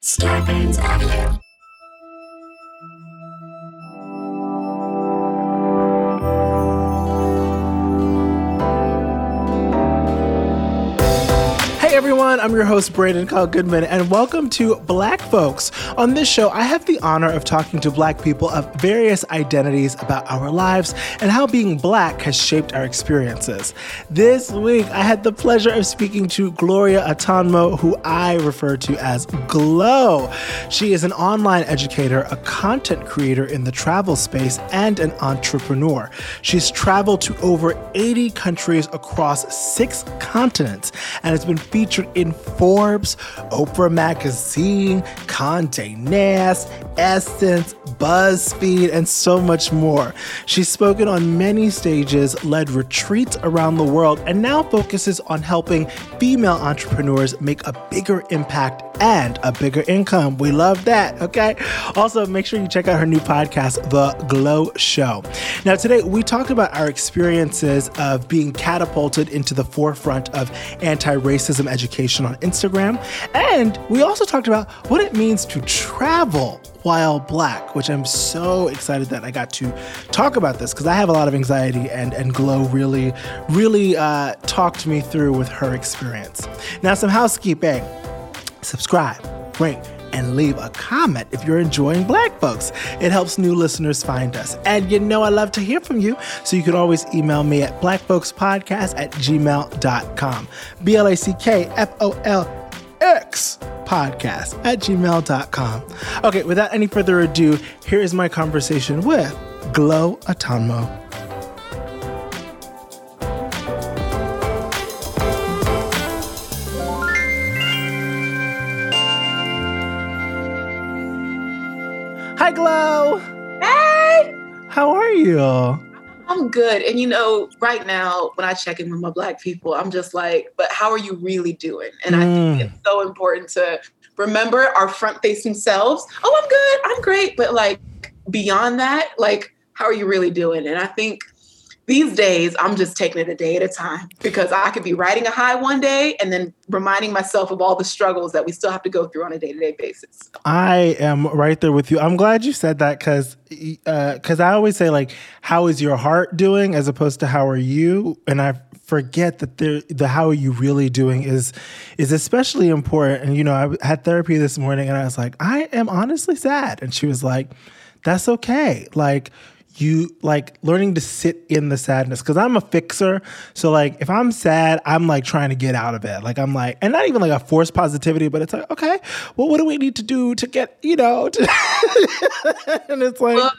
Scarpins Audio. Everyone, I'm your host Brandon Kyle Goodman, and welcome to Black Folks. On this show, I have the honor of talking to Black people of various identities about our lives and how being Black has shaped our experiences. This week, I had the pleasure of speaking to Gloria Atanmo, who I refer to as Glow. She is an online educator, a content creator in the travel space, and an entrepreneur. She's traveled to over 80 countries across six continents and has been featured in Forbes, Oprah Magazine, Condé Nast, Essence, BuzzFeed, and so much more. She's spoken on many stages, led retreats around the world, and now focuses on helping female entrepreneurs make a bigger impact and a bigger income. We love that, okay? Also, make sure you check out her new podcast, The Glow Show. Now, today we talked about our experiences of being catapulted into the forefront of anti racism education on Instagram. And we also talked about what it means to travel while black, which I'm so excited that I got to talk about this because I have a lot of anxiety and, and Glow really, really uh, talked me through with her experience. Now, some housekeeping subscribe, rate, and leave a comment if you're enjoying Black Folks. It helps new listeners find us. And you know I love to hear from you, so you can always email me at blackfolkspodcast at gmail.com. B L A C K F O L X podcast at gmail.com. Okay, without any further ado, here is my conversation with Glow Atanmo. How are you? I'm good. And you know, right now, when I check in with my black people, I'm just like, but how are you really doing? And I think Mm. it's so important to remember our front facing selves. Oh, I'm good. I'm great. But like beyond that, like, how are you really doing? And I think these days, I'm just taking it a day at a time because I could be riding a high one day and then reminding myself of all the struggles that we still have to go through on a day to day basis. I am right there with you. I'm glad you said that because because uh, I always say like, how is your heart doing as opposed to how are you? And I forget that the the how are you really doing is is especially important. And you know, I had therapy this morning, and I was like, I am honestly sad, and she was like, that's okay. Like you like learning to sit in the sadness because I'm a fixer. So like if I'm sad, I'm like trying to get out of it. Like I'm like, and not even like a forced positivity, but it's like, okay, well, what do we need to do to get, you know, to and it's like Look,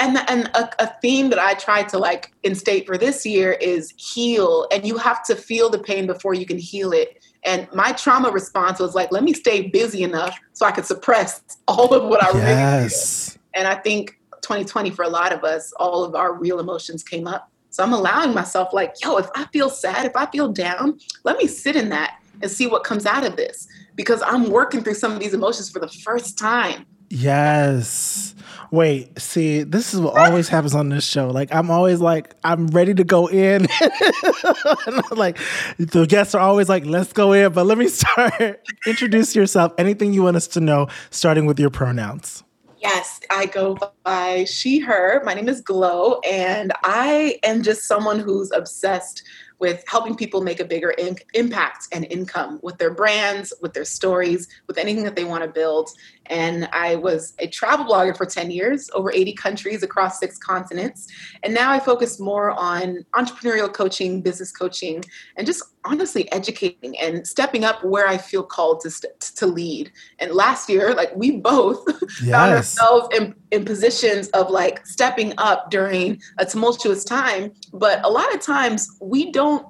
and and a, a theme that I tried to like instate for this year is heal, and you have to feel the pain before you can heal it. And my trauma response was like, let me stay busy enough so I could suppress all of what I really feel. yes. And I think 2020 for a lot of us, all of our real emotions came up. So I'm allowing myself, like, yo, if I feel sad, if I feel down, let me sit in that and see what comes out of this because I'm working through some of these emotions for the first time. Yes. Wait, see, this is what always happens on this show. Like, I'm always like, I'm ready to go in. like, the guests are always like, let's go in, but let me start. Introduce yourself. Anything you want us to know, starting with your pronouns. Yes, I go by she, her. My name is Glow, and I am just someone who's obsessed with helping people make a bigger in- impact and income with their brands, with their stories, with anything that they want to build. And I was a travel blogger for 10 years, over 80 countries across six continents. And now I focus more on entrepreneurial coaching, business coaching, and just honestly educating and stepping up where I feel called to, st- to lead. And last year, like we both found ourselves in, in positions of like stepping up during a tumultuous time. But a lot of times we don't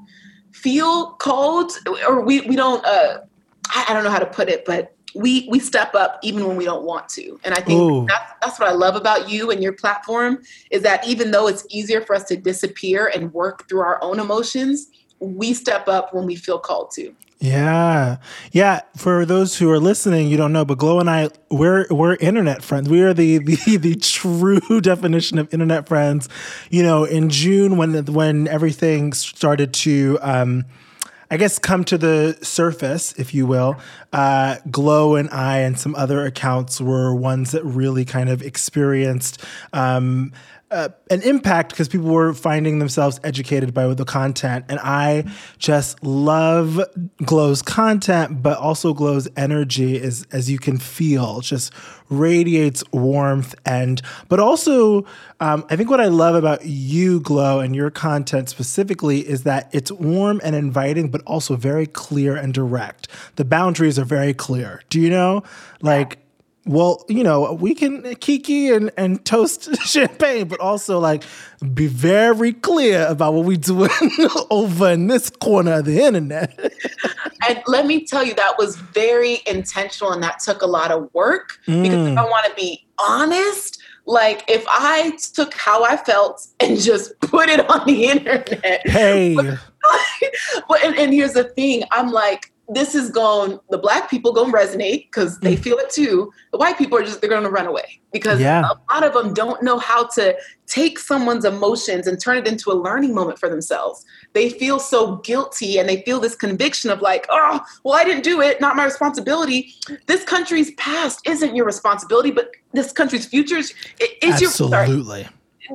feel called or we, we don't, uh, I, I don't know how to put it, but we, we step up even when we don't want to. And I think that's, that's what I love about you and your platform is that even though it's easier for us to disappear and work through our own emotions, we step up when we feel called to. Yeah. Yeah. For those who are listening, you don't know, but Glow and I, we're we're internet friends. We are the the, the true definition of internet friends. You know, in June when when everything started to um I guess, come to the surface, if you will. Uh, Glow and I and some other accounts were ones that really kind of experienced. Um, uh, an impact because people were finding themselves educated by the content. And I just love Glow's content, but also Glow's energy is, as you can feel, just radiates warmth and, but also, um, I think what I love about you, Glow, and your content specifically is that it's warm and inviting, but also very clear and direct. The boundaries are very clear. Do you know? Like, well, you know, we can kiki and, and toast champagne, but also like be very clear about what we're doing over in this corner of the internet. and let me tell you, that was very intentional and that took a lot of work mm. because if I want to be honest, like if I took how I felt and just put it on the internet. Hey. but and, and here's the thing, I'm like, this is going the black people going to resonate because they mm. feel it too the white people are just they're going to run away because yeah. a lot of them don't know how to take someone's emotions and turn it into a learning moment for themselves they feel so guilty and they feel this conviction of like oh well i didn't do it not my responsibility this country's past isn't your responsibility but this country's future is your. Absolutely. your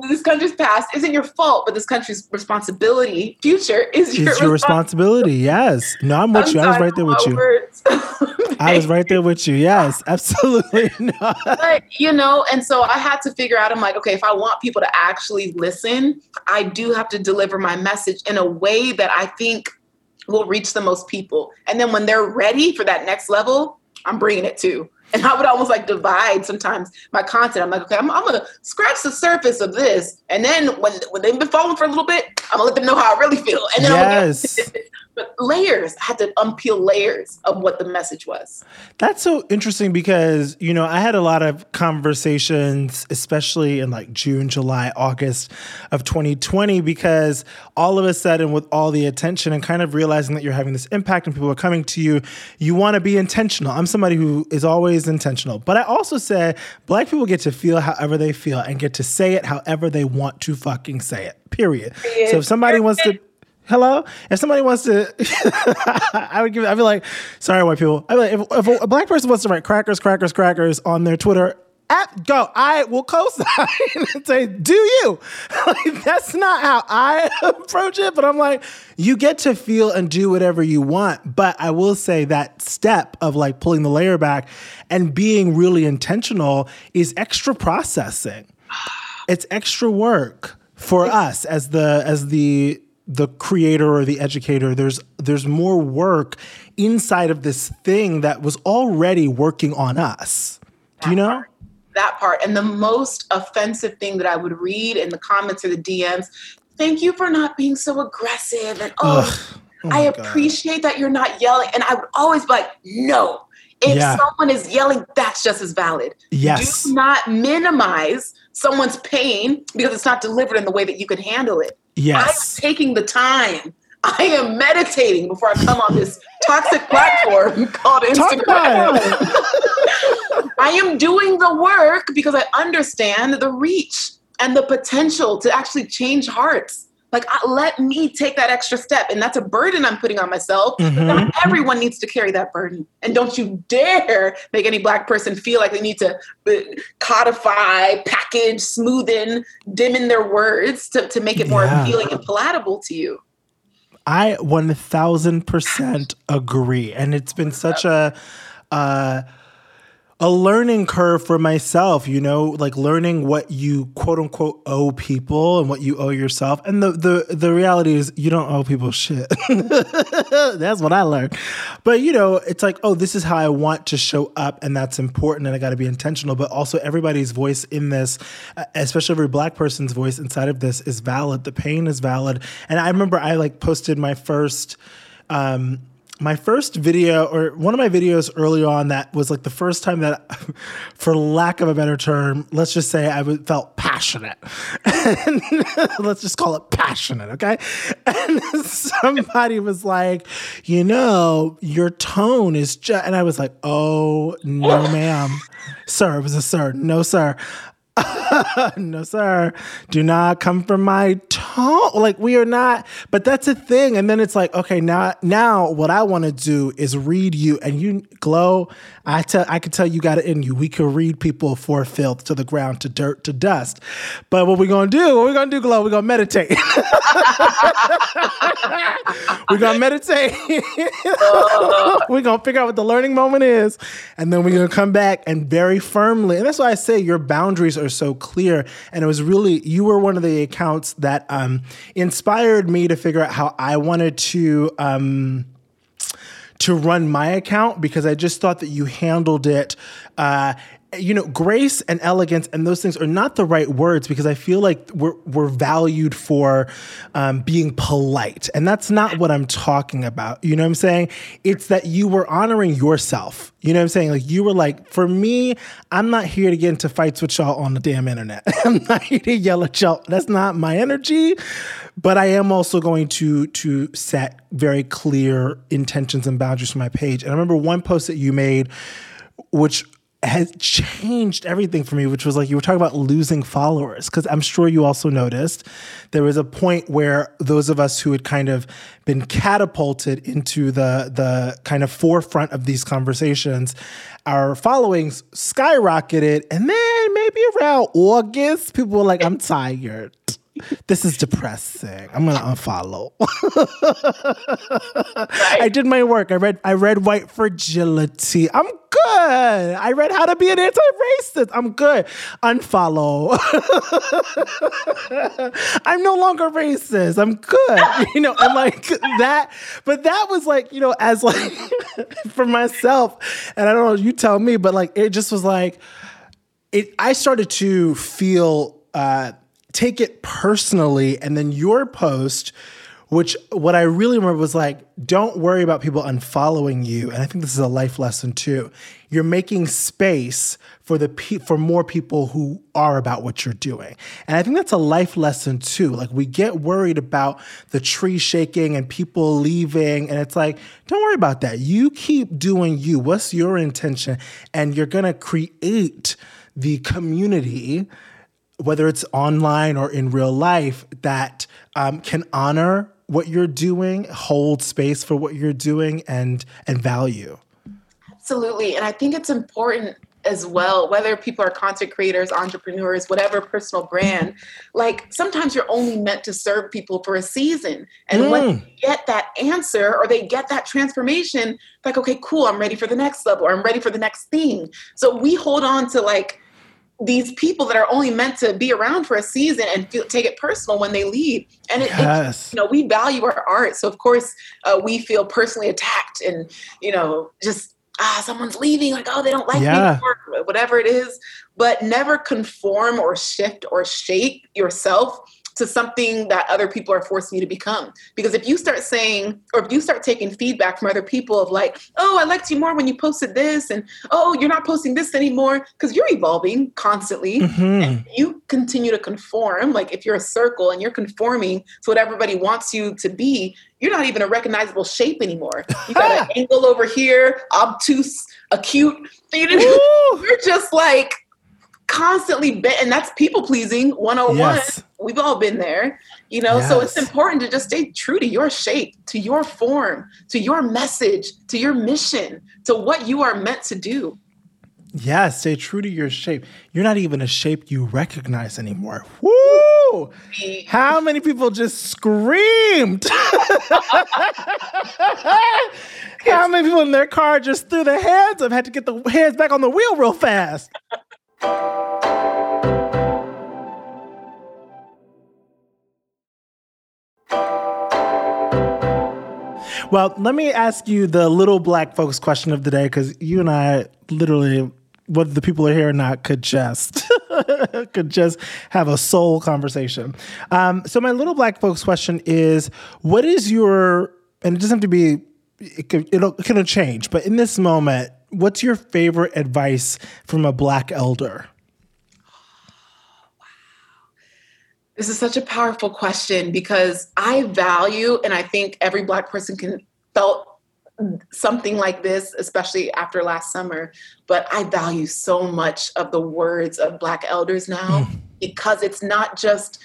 this country's past isn't your fault, but this country's responsibility, future is your, it's your responsibility. Yes. No, I'm with I'm you. I was right there with you. I was right there with you. Yes, absolutely. No. But, you know, and so I had to figure out, I'm like, okay, if I want people to actually listen, I do have to deliver my message in a way that I think will reach the most people. And then when they're ready for that next level, I'm bringing it too. And I would almost like divide sometimes my content. I'm like, okay, I'm, I'm gonna scratch the surface of this, and then when when they've been following for a little bit, I'm gonna let them know how I really feel, and then yes. I'm gonna but layers I had to unpeel layers of what the message was. That's so interesting because you know I had a lot of conversations, especially in like June, July, August of 2020, because all of a sudden, with all the attention and kind of realizing that you're having this impact and people are coming to you, you want to be intentional. I'm somebody who is always intentional, but I also say Black people get to feel however they feel and get to say it however they want to fucking say it. Period. Period. So if somebody wants to Hello? If somebody wants to, I would give. I'd be like, sorry, white people. I'd like, if, if a black person wants to write crackers, crackers, crackers on their Twitter, at, go. I will co-sign and say, "Do you?" Like, that's not how I approach it, but I'm like, you get to feel and do whatever you want. But I will say that step of like pulling the layer back and being really intentional is extra processing. It's extra work for us as the as the the creator or the educator there's there's more work inside of this thing that was already working on us. Do you know? part, that part. And the most offensive thing that i would read in the comments or the dms thank you for not being so aggressive and oh, oh i appreciate God. that you're not yelling and i would always be like no. If yeah. someone is yelling that's just as valid. Yes. Do not minimize someone's pain because it's not delivered in the way that you can handle it Yes. I'm taking the time. I am meditating before I come on this toxic platform called Instagram. I am doing the work because I understand the reach and the potential to actually change hearts. Like, let me take that extra step. And that's a burden I'm putting on myself. Mm-hmm. everyone needs to carry that burden. And don't you dare make any Black person feel like they need to uh, codify, package, smoothen, dim in their words to, to make it more yeah. appealing and palatable to you. I 1000% agree. And it's been such a. Uh, a learning curve for myself, you know, like learning what you quote unquote owe people and what you owe yourself. And the the the reality is you don't owe people shit. that's what I learned. But you know, it's like, oh, this is how I want to show up and that's important and I got to be intentional, but also everybody's voice in this, especially every black person's voice inside of this is valid. The pain is valid. And I remember I like posted my first um my first video or one of my videos early on that was like the first time that for lack of a better term let's just say i felt passionate. Let's just call it passionate okay? And somebody was like you know your tone is just and i was like oh no ma'am. Sir it was a sir no sir no sir do not come for my tone? Like we are not, but that's a thing. And then it's like, okay, now now what I want to do is read you and you glow. I tell I can tell you got it in you. We could read people for filth to the ground, to dirt, to dust. But what we're gonna do, what we're gonna do, glow, we're gonna meditate. we're gonna meditate. we're gonna figure out what the learning moment is. And then we're gonna come back and very firmly, and that's why I say your boundaries are so clear. And it was really you were one of the accounts that um, inspired me to figure out how I wanted to um, to run my account because I just thought that you handled it. Uh, you know, grace and elegance and those things are not the right words because I feel like we're we're valued for um, being polite, and that's not what I'm talking about. You know what I'm saying? It's that you were honoring yourself. You know what I'm saying? Like you were like, for me, I'm not here to get into fights with y'all on the damn internet. I'm not here to yell at y'all. That's not my energy. But I am also going to to set very clear intentions and boundaries for my page. And I remember one post that you made, which has changed everything for me, which was like you were talking about losing followers. Because I'm sure you also noticed there was a point where those of us who had kind of been catapulted into the the kind of forefront of these conversations, our followings skyrocketed, and then maybe around August, people were like, "I'm tired." This is depressing. I'm gonna unfollow. right. I did my work. I read I read White Fragility. I'm good. I read How to Be an Anti-Racist. I'm good. Unfollow. I'm no longer racist. I'm good. You know, and like that, but that was like, you know, as like for myself, and I don't know, you tell me, but like it just was like it I started to feel uh take it personally. And then your post, which what I really remember was like, don't worry about people unfollowing you. And I think this is a life lesson too. You're making space for the pe- for more people who are about what you're doing. And I think that's a life lesson too. Like we get worried about the tree shaking and people leaving and it's like, don't worry about that. You keep doing you. What's your intention? And you're going to create the community whether it's online or in real life, that um, can honor what you're doing, hold space for what you're doing, and and value. Absolutely, and I think it's important as well whether people are content creators entrepreneurs whatever personal brand like sometimes you're only meant to serve people for a season and mm. when they get that answer or they get that transformation like okay cool i'm ready for the next level or i'm ready for the next thing so we hold on to like these people that are only meant to be around for a season and feel, take it personal when they leave. And it, yes. it, you know, we value our art, so of course uh, we feel personally attacked, and you know, just ah, someone's leaving, like oh, they don't like yeah. me, whatever it is. But never conform or shift or shape yourself to something that other people are forcing you to become. Because if you start saying, or if you start taking feedback from other people of like, oh, I liked you more when you posted this, and oh, you're not posting this anymore, because you're evolving constantly. Mm-hmm. And you continue to conform. Like if you're a circle and you're conforming to what everybody wants you to be, you're not even a recognizable shape anymore. You got an angle over here, obtuse, acute. You're just like constantly be- and that's people pleasing 101 yes. we've all been there you know? Yes. so it's important to just stay true to your shape to your form to your message to your mission to what you are meant to do. Yeah stay true to your shape. You're not even a shape you recognize anymore. Woo! how many people just screamed? How many people in their car just threw their hands up had to get the hands back on the wheel real fast well, let me ask you the little black folks question of the day because you and I literally, whether the people are here or not, could just could just have a soul conversation. Um, so my little black folks question is: What is your and it doesn't have to be it could, it'll, it can change, but in this moment, what's your favorite advice from a black elder? This is such a powerful question because I value, and I think every Black person can felt something like this, especially after last summer. But I value so much of the words of Black elders now mm. because it's not just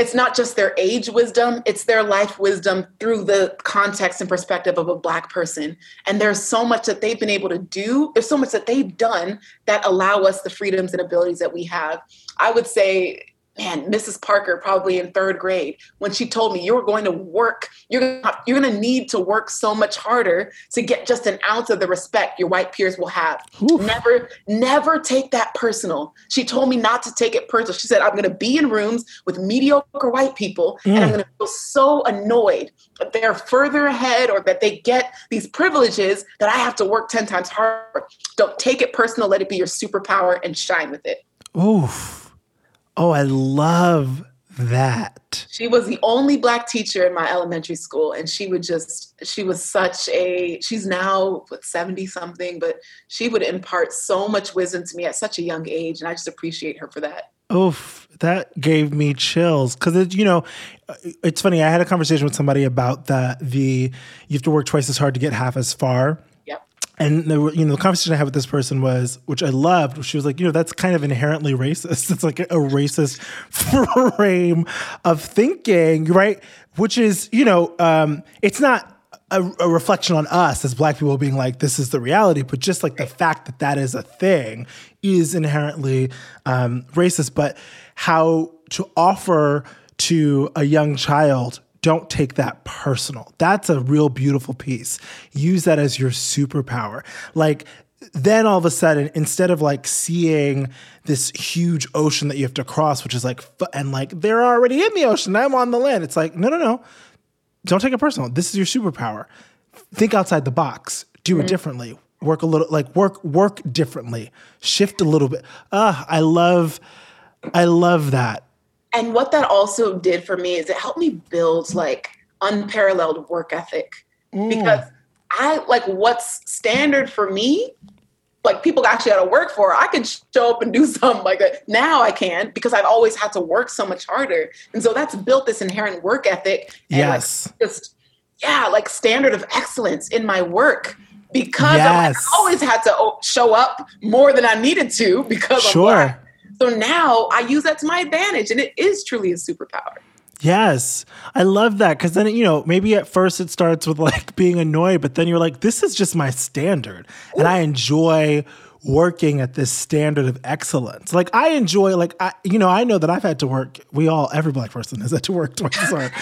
it's not just their age wisdom, it's their life wisdom through the context and perspective of a Black person. And there's so much that they've been able to do, there's so much that they've done that allow us the freedoms and abilities that we have. I would say man, Mrs. Parker, probably in third grade, when she told me you're going to work, you're gonna, you're going to need to work so much harder to get just an ounce of the respect your white peers will have. Oof. Never, never take that personal. She told me not to take it personal. She said, I'm going to be in rooms with mediocre white people, mm. and I'm mm. going to feel so annoyed that they're further ahead or that they get these privileges that I have to work 10 times harder. Don't take it personal. Let it be your superpower and shine with it. Oof. Oh, I love that. She was the only black teacher in my elementary school, and she would just, she was such a, she's now, what, 70 something, but she would impart so much wisdom to me at such a young age, and I just appreciate her for that. Oof, that gave me chills because you know, it's funny. I had a conversation with somebody about the the you have to work twice as hard to get half as far and the, you know the conversation I had with this person was, which I loved. She was like, you know, that's kind of inherently racist. It's like a, racist frame of thinking, right? Which is, you know, um, it's not a, a, reflection on us as Black people being like, this is the reality, but just like the fact that that is a thing is inherently um, racist. But how to offer to a young child don't take that personal. That's a real beautiful piece. Use that as your superpower. Like, then all of a sudden, instead of like seeing this huge ocean that you have to cross, which is like, and like they're already in the ocean, I'm on the land. It's like, no, no, no. Don't take it personal. This is your superpower. Think outside the box. Do mm-hmm. it differently. Work a little, like work, work differently. Shift a little bit. Ah, I love, I love that and what that also did for me is it helped me build like unparalleled work ethic mm. because I like what's standard for me, like people actually got to work for. I can show up and do something like that. Now I can because I've always had to work so much harder. And so that's built this inherent work ethic. And yes. Like just, yeah, like standard of excellence in my work because yes. I always had to show up more than I needed to because sure. So now I use that to my advantage, and it is truly a superpower. Yes, I love that because then you know maybe at first it starts with like being annoyed, but then you're like, this is just my standard, and I enjoy working at this standard of excellence. Like I enjoy, like I, you know, I know that I've had to work. We all, every black person has had to work twice hard,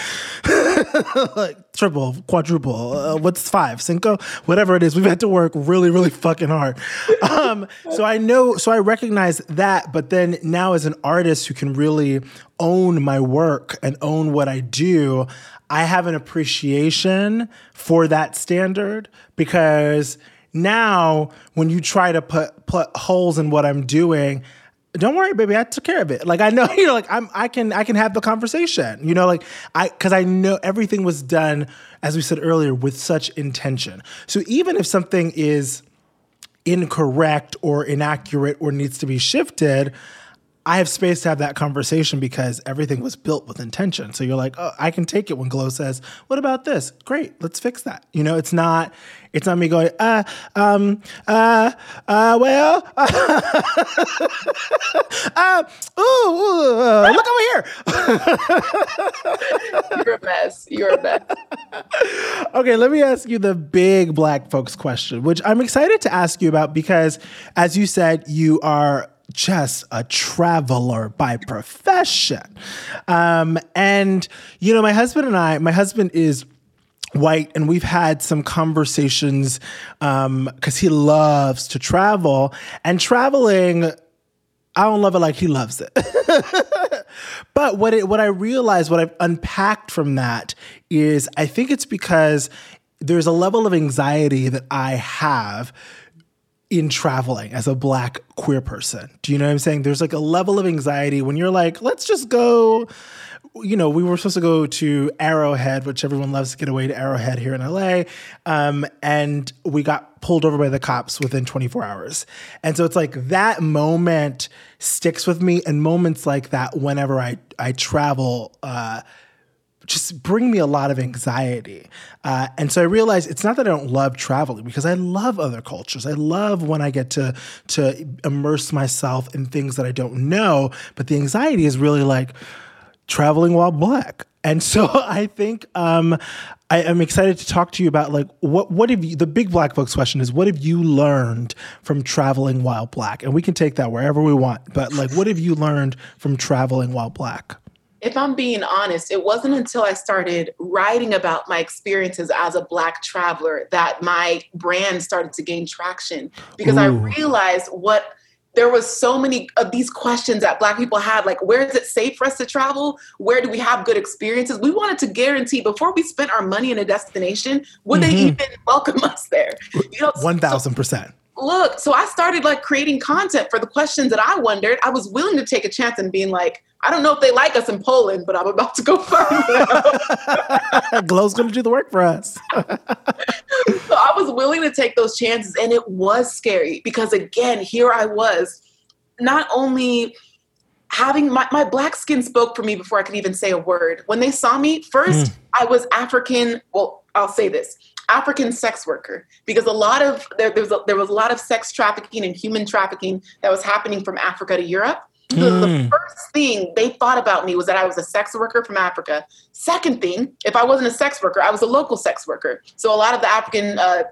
like triple, quadruple. Uh, what's five, cinco, whatever it is. We've had to work really, really fucking hard. Um, so I know, so I recognize that. But then now, as an artist who can really own my work and own what I do, I have an appreciation for that standard because now, when you try to put put holes in what I'm doing, don't worry, baby. I took care of it. Like I know, you know, like I'm, I can, I can have the conversation. You know, like I, because I know everything was done, as we said earlier, with such intention. So even if something is incorrect or inaccurate or needs to be shifted, I have space to have that conversation because everything was built with intention. So you're like, oh, I can take it when Glow says, "What about this? Great, let's fix that." You know, it's not, it's not me going, uh, um, uh, uh, well, uh, ooh, ooh uh, look over here. You're a mess. You're a mess. okay, let me ask you the big black folks question, which I'm excited to ask you about because, as you said, you are just a traveler by profession. Um, and, you know, my husband and I, my husband is white and we've had some conversations because um, he loves to travel and traveling i don't love it like he loves it but what it what i realized what i've unpacked from that is i think it's because there's a level of anxiety that i have in traveling as a black queer person. Do you know what I'm saying? There's like a level of anxiety when you're like, let's just go. You know, we were supposed to go to Arrowhead, which everyone loves to get away to Arrowhead here in LA. Um, and we got pulled over by the cops within 24 hours. And so it's like that moment sticks with me, and moments like that whenever I, I travel. Uh, just bring me a lot of anxiety. Uh, and so I realized it's not that I don't love traveling because I love other cultures. I love when I get to to immerse myself in things that I don't know. But the anxiety is really like, traveling while black. And so I think um, I am excited to talk to you about like what what have you the big black folks question is what have you learned from traveling while black? And we can take that wherever we want, but like what have you learned from traveling while black? If I'm being honest, it wasn't until I started writing about my experiences as a black traveler that my brand started to gain traction because Ooh. I realized what there was so many of these questions that black people had like where is it safe for us to travel? Where do we have good experiences? We wanted to guarantee before we spent our money in a destination would mm-hmm. they even welcome us there? You know 1000% so, look so i started like creating content for the questions that i wondered. I was willing to take a chance and being like i don't know if they like us in poland but i'm about to go find them glow's going to do the work for us so i was willing to take those chances and it was scary because again here i was not only having my, my black skin spoke for me before i could even say a word when they saw me first mm. i was african well i'll say this African sex worker because a lot of there, there was a, there was a lot of sex trafficking and human trafficking that was happening from Africa to Europe. Mm. the hmm. first thing they thought about me was that I was a sex worker from Africa. Second thing, if I wasn't a sex worker, I was a local sex worker. So a lot of the African uh,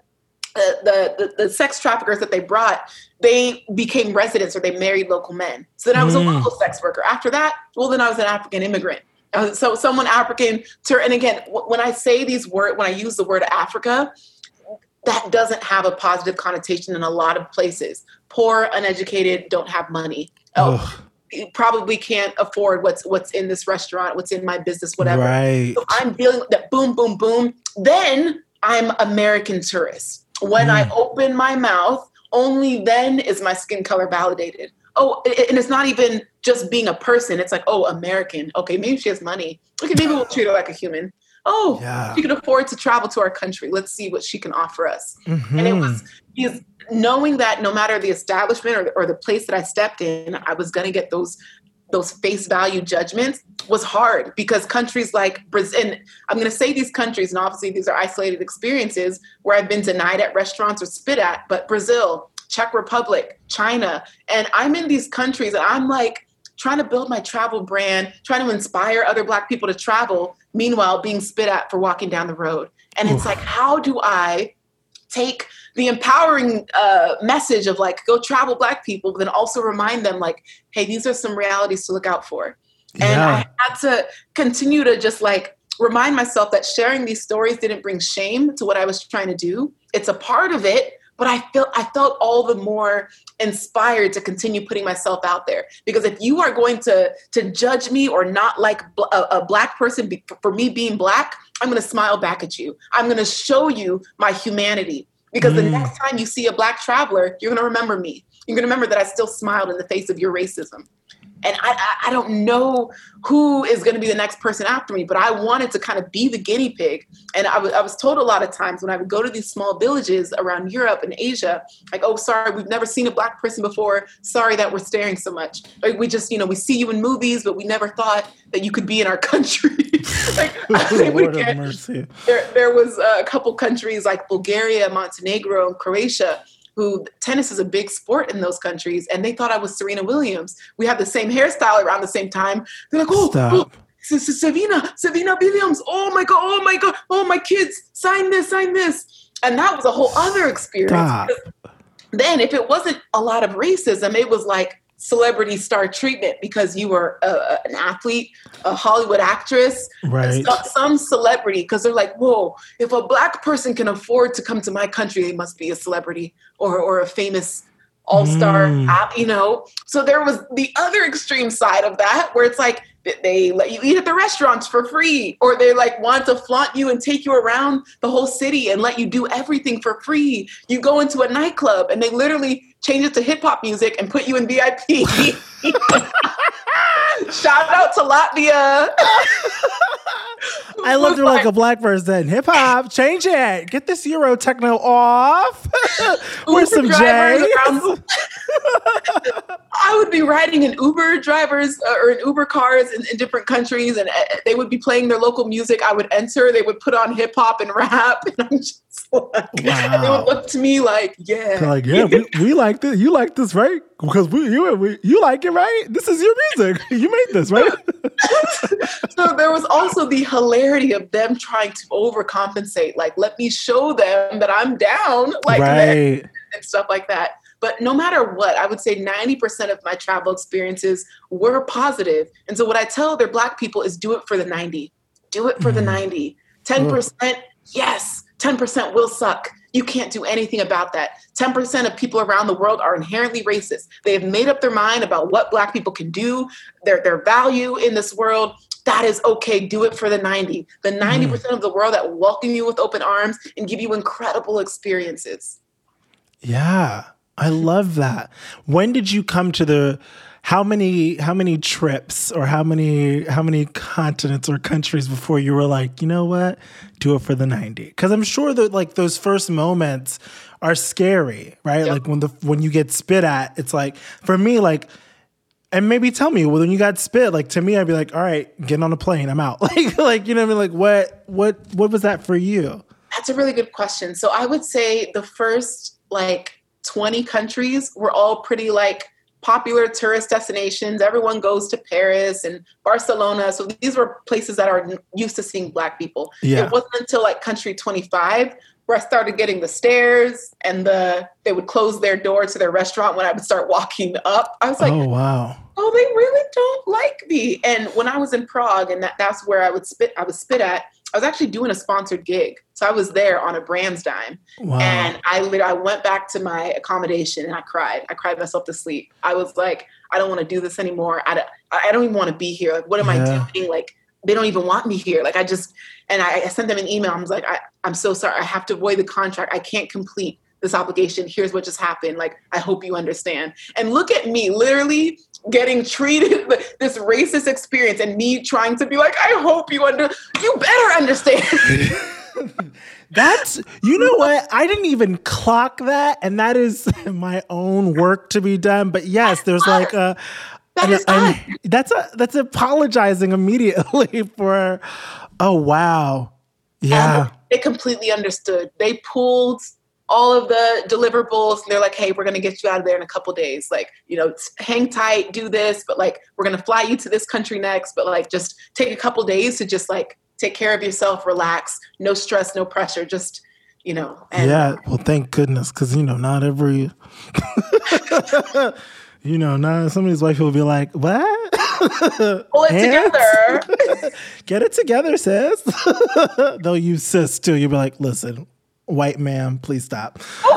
the, the, the sex traffickers that they brought, they became residents or they married local men. So then I was mm. a local sex worker. After that, well, then I was an African immigrant. Uh, so someone African, and again, when I say these words, when I use the word Africa, that doesn't have a positive connotation in a lot of places. Poor, uneducated, don't have money. Oh, probably can't afford what's what's in this restaurant, what's in my business, whatever. Right. So I'm dealing with that boom, boom, boom. Then I'm American tourist. When mm. I open my mouth, only then is my skin color validated oh, and it's not even just being a person. It's like, oh, American. Okay, maybe she has money. Okay, maybe we'll treat her like a human. Oh, yeah. she can afford to travel to our country. Let's see what she can offer us. Mm-hmm. And it was is knowing that no matter the establishment or the, or the place that I stepped in, I was going to get those those face value judgments was hard because countries like Brazil, and I'm going to say these countries, and obviously these are isolated experiences where I've been denied at restaurants or spit at, but Brazil, Czech Republic, China. And I'm in these countries and I'm like trying to build my travel brand, trying to inspire other Black people to travel, meanwhile being spit at for walking down the road. And it's like, how do I take the empowering uh, message of like, go travel Black people, but then also remind them, like, hey, these are some realities to look out for. And yeah. I had to continue to just like remind myself that sharing these stories didn't bring shame to what I was trying to do. It's a part of it, but I felt I felt all the more inspired to continue putting myself out there because if you are going to to judge me or not like a, a black person be, for me being black, I'm going to smile back at you. I'm going to show you my humanity because mm. the next time you see a black traveler, you're going to remember me. You're going to remember that I still smiled in the face of your racism and I, I don't know who is going to be the next person after me, but I wanted to kind of be the guinea pig. And I, w- I was told a lot of times when I would go to these small villages around Europe and Asia, like, oh, sorry, we've never seen a black person before. Sorry that we're staring so much. Like, we just, you know, we see you in movies, but we never thought that you could be in our country. like, there, there was a couple countries like Bulgaria, Montenegro, and Croatia who tennis is a big sport in those countries, and they thought I was Serena Williams. We had the same hairstyle around the same time. They're like, oh, oh Serena, Serena Williams. Oh my god, oh my god, oh my kids, sign this, sign this. And that was a whole other experience. Then, if it wasn't a lot of racism, it was like celebrity star treatment because you were a, an athlete, a Hollywood actress, right. some celebrity. Because they're like, whoa, if a black person can afford to come to my country, they must be a celebrity or, or a famous all star, mm. you know? So there was the other extreme side of that where it's like, they let you eat at the restaurants for free or they like want to flaunt you and take you around the whole city and let you do everything for free you go into a nightclub and they literally change it to hip hop music and put you in vip shout out to latvia I looked like, like a black person. Hip hop, change it. Get this Euro techno off. Where's some J? I would be riding in Uber drivers uh, or in Uber cars in, in, different countries, and uh, they would be playing their local music. I would enter. They would put on hip hop and rap, and I'm just Like, wow. They would look to me like, yeah. They're like, yeah, we, we like this. You like this, right? Because we you we, you like it, right? This is your music. You made this, right? so there was also the hilarity of them trying to overcompensate. Like, let me show them that I'm down, like right. and stuff like that. But no matter what, I would say 90% of my travel experiences were positive. And so what I tell their black people is do it for the 90. Do it for mm. the 90. 10%, yes, 10% will suck. You can't do anything about that. 10% of people around the world are inherently racist. They have made up their mind about what black people can do, their, their value in this world. That is okay. Do it for the 90. The 90% mm. of the world that welcome you with open arms and give you incredible experiences. Yeah. I love that. When did you come to the how many how many trips or how many how many continents or countries before you were like, you know what? Do it for the 90. Cuz I'm sure that like those first moments are scary, right? Yep. Like when the when you get spit at, it's like for me like and maybe tell me well, when you got spit like to me I'd be like, "All right, getting on a plane, I'm out." like like you know what I mean? Like what what what was that for you? That's a really good question. So I would say the first like 20 countries were all pretty like popular tourist destinations. Everyone goes to Paris and Barcelona. So these were places that are used to seeing black people. Yeah. It wasn't until like country 25 where I started getting the stares and the they would close their door to their restaurant when I would start walking up. I was like, "Oh wow. Oh, they really don't like me." And when I was in Prague and that, that's where I would spit I would spit at I was actually doing a sponsored gig. So I was there on a brand's dime. Wow. And I I went back to my accommodation and I cried. I cried myself to sleep. I was like, I don't want to do this anymore. I don't, I don't even want to be here. Like, what am yeah. I doing? Like, they don't even want me here. Like, I just, and I, I sent them an email. I was like, I, I'm so sorry. I have to void the contract. I can't complete this obligation. Here's what just happened. Like, I hope you understand. And look at me, literally getting treated this racist experience and me trying to be like, I hope you under you better understand. That's you know what? I didn't even clock that, and that is my own work to be done. But yes, there's like a that is an, that's a that's apologizing immediately for oh wow. Yeah. And they completely understood. They pulled all of the deliverables and they're like hey we're going to get you out of there in a couple days. Like you know hang tight do this but like we're going to fly you to this country next. But like just take a couple days to just like take care of yourself relax no stress no pressure just you know yeah well thank goodness because you know not every you know not some of these white people be like what? Pull it together. Get it together sis. They'll use sis too. You'll be like listen white man, please stop.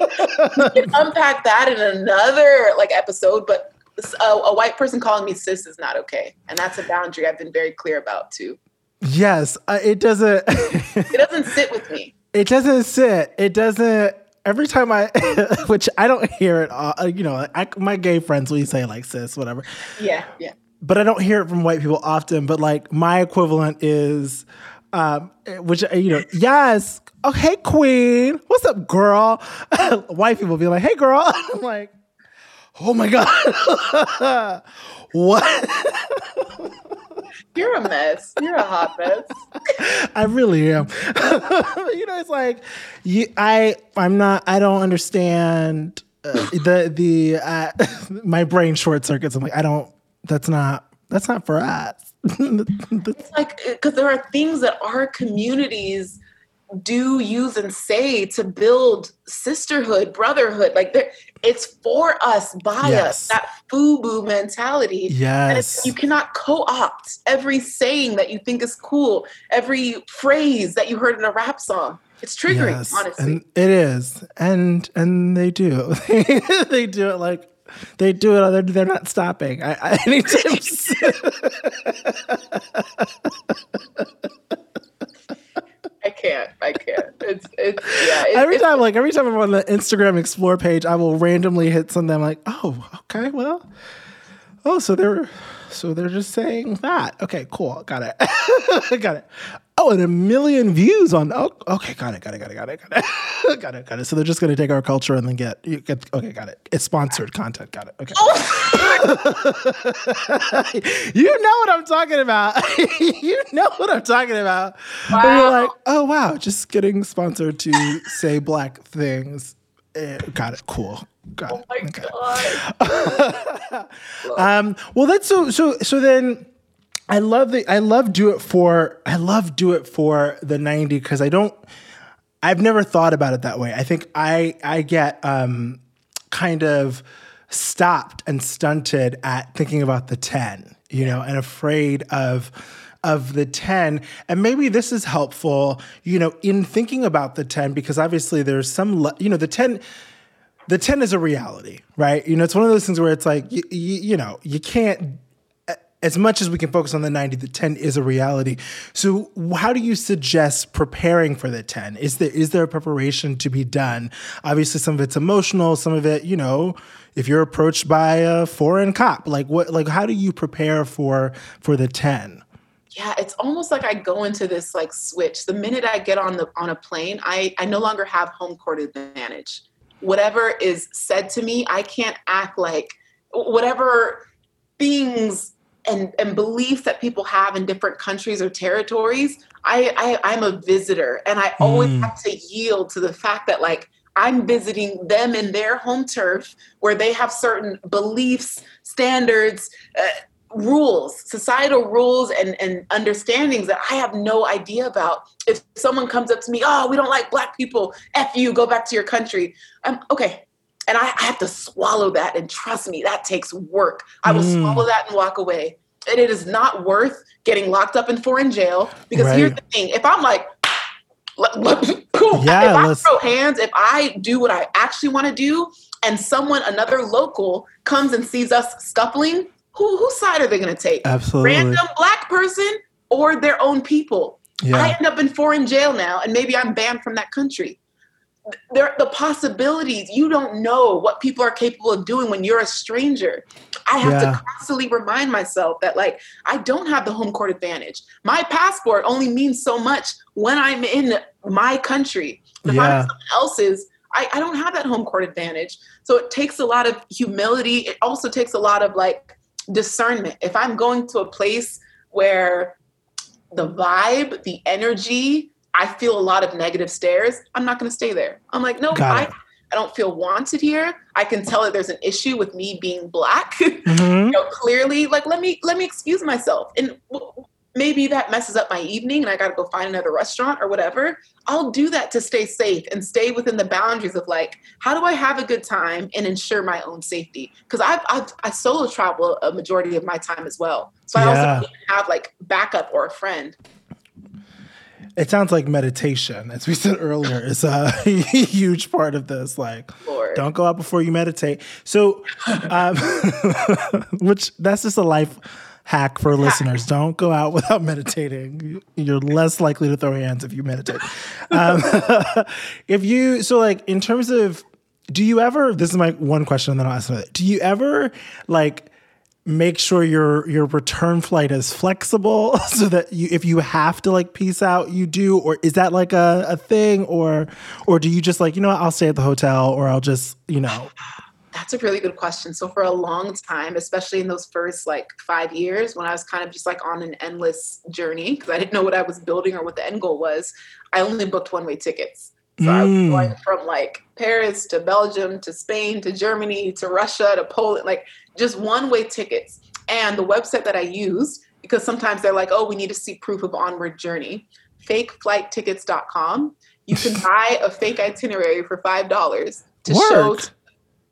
we can unpack that in another like episode, but a, a, white person calling me sis is not okay, and that's a boundary I've been very clear about too. Yes, uh, it doesn't. it doesn't sit with me. It doesn't sit. It doesn't. Every time I, which I don't hear it, all, uh, you know, I, my gay friends we say like sis, whatever. Yeah, yeah. But I don't hear it from white people often. But like my equivalent is, um, which you know, yes, oh hey queen, what's up, girl? White people be like, hey girl. I'm like, oh my god, what? You're a mess. You're a hot mess. I really am. you know, it's like you, I. I'm not. I don't understand uh, the the. Uh, my brain short circuits. I'm like, I don't. That's not. That's not for us. It's like because there are things that our communities do use and say to build sisterhood brotherhood like there it's for us by yes. us that FUBU mentality yes you cannot co-opt every saying that you think is cool every phrase that you heard in a rap song it's triggering yes. honestly and it is and and they do they do it like they do it. They're, they're not stopping. I, I anytime. I can't. I can't. It's it's yeah. It's, every it's, time, like every time I'm on the Instagram Explore page, I will randomly hit something. I'm like, oh, okay, well, oh, so they're so they're just saying that. Okay, cool, got it, got it. Oh, and a million views on. Oh, okay, got it, got it, got it, got it, got it, got it, got it. So they're just going to take our culture and then get, you get. Okay, got it. It's sponsored content. Got it. Okay. you know what I'm talking about. you know what I'm talking about. Wow. And you're like, oh wow, just getting sponsored to say black things. Eh, got it. Cool. Got Oh it. my Okay. god. Um, well, that's so so so then. I love the I love do it for I love do it for the 90 because I don't I've never thought about it that way. I think I I get um kind of stopped and stunted at thinking about the 10, you know, and afraid of of the 10 and maybe this is helpful you know in thinking about the 10 because obviously there's some you know the 10 the 10 is a reality, right? You know, it's one of those things where it's like, you know, you can't, as much as we can focus on the 90, the 10 is a reality. So how do you suggest preparing for the 10? Is there, is there a preparation to be done? Obviously some of it's emotional, some of it, you know, if you're approached by a foreign cop, like what, like how do you prepare for, for the 10? yeah it's almost like i go into this like switch the minute i get on the on a plane i i no longer have home court advantage whatever is said to me i can't act like whatever things and and beliefs that people have in different countries or territories i, I i'm a visitor and i always Mm. have to yield to the fact that like i'm visiting them in their home turf where they have certain beliefs standards uh, rules, societal rules and, and understandings that I have no idea about. If someone comes up to me, oh, we don't like black people, F you, go back to your country. I'm okay. And I, I have to swallow that. And trust me, that takes work. I will Mm. swallow that and walk away. And it is not worth getting locked up in foreign jail. Because Right. here's the thing if I'm like, cool, Yeah, if I let's- throw hands, if I do what I actually want to do, and someone, another local, comes and sees us scuffling, who whose side are they going to take? Absolutely. Random black person or their own people? I Yeah. end up in foreign jail now, and maybe I'm banned from that country. There, the possibilities you don't know what people are capable of doing when you're a stranger. I have Yeah. to constantly remind myself that, like, I don't have the home court advantage. My passport only means so much when I'm in my country. If I'm in someone else's, I, I don't have that home court advantage. So it takes a lot of humility. It also takes a lot of like discernment. If I'm going to a place where the vibe, the energy, I feel a lot of negative stares, I'm not going to stay there. I'm like, no, Got I, it. I don't feel wanted here. I can tell that there's an issue with me being black. Mhm. you know, clearly, like let me let me excuse myself, and w- maybe that messes up my evening, and I got to go find another restaurant or whatever. I'll do that to stay safe and stay within the boundaries of like, how do I have a good time and ensure my own safety? Because I've, I've I solo travel a majority of my time as well, so I Yeah. also have like backup or a friend. It sounds like meditation, as we said earlier, is a huge part of this. Like, Lord. don't go out before you meditate. So, um, which that's just a life hack for listeners. Don't go out without meditating. You- You're less likely to throw hands if you meditate. Um, if you, so like in terms of, do you ever? This is my one question, and then I'll ask another. Do you ever like? Make sure your your return flight is flexible so that you if you have to like peace out you do or is that like a, a thing or or do you just like you know what, I'll stay at the hotel or I'll just you know That's a really good question. So for a long time, especially in those first like five years, when I was kind of just like on an endless journey because I didn't know what I was building or what the end goal was, I only booked one way tickets. So I was Mm. going from like Paris to Belgium to Spain to Germany to Russia to Poland, like just one way tickets. And the website that I used, because sometimes they're like, oh, we need to see proof of onward journey, fakeflighttickets.com. You can buy a fake itinerary for $5 to show Work.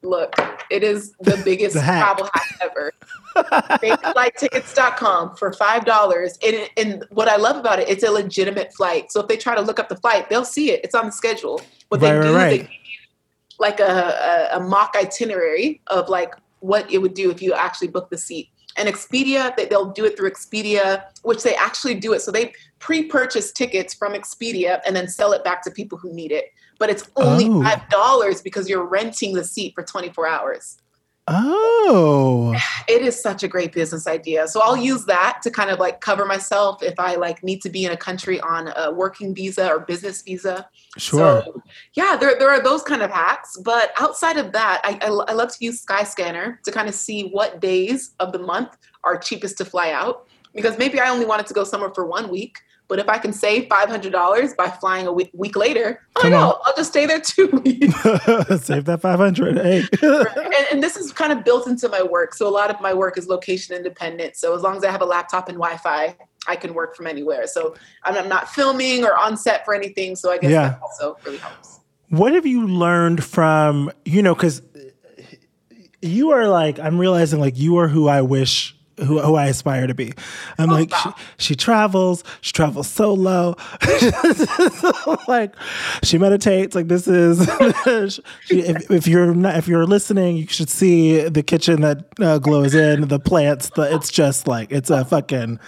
look, it is the biggest The hack. travel hack ever. FakeFlightTickets.com for five dollars. And, and what I love about it, it's a legitimate flight. So if they try to look up the flight, they'll see it. It's on the schedule. What Right, they do right. is they like a, a, a mock itinerary of like what it would do if you actually book the seat. And Expedia, they, they'll do it through Expedia, which they actually do it. So they pre-purchase tickets from Expedia and then sell it back to people who need it. But it's only Oh. five dollars because you're renting the seat for 24 hours. Oh. It is such a great business idea. So I'll use that to kind of like cover myself if I like need to be in a country on a working visa or business visa. Sure. So, yeah, there, there are those kind of hacks. But outside of that, I, I, I love to use Skyscanner to kind of see what days of the month are cheapest to fly out. Because maybe I only wanted to go somewhere for one week. But if I can save five hundred dollars by flying a week, week later, oh no. I'll just stay there two weeks. Save that 500. Hey. and, and this is kind of built into my work. So a lot of my work is location independent. So as long as I have a laptop and Wi-Fi, I can work from anywhere. So I'm I'm not filming or on set for anything. So I guess Yeah. that also really helps. What have you learned from, you know, because you are like, I'm realizing like you are who I wish. Who, who I aspire to be. I'm like, she, she travels, she travels solo. like, she meditates. Like, this is, she, if, if you're not, if you're listening, you should see the kitchen that uh, Glo is in, the plants, the, it's just like, it's a fucking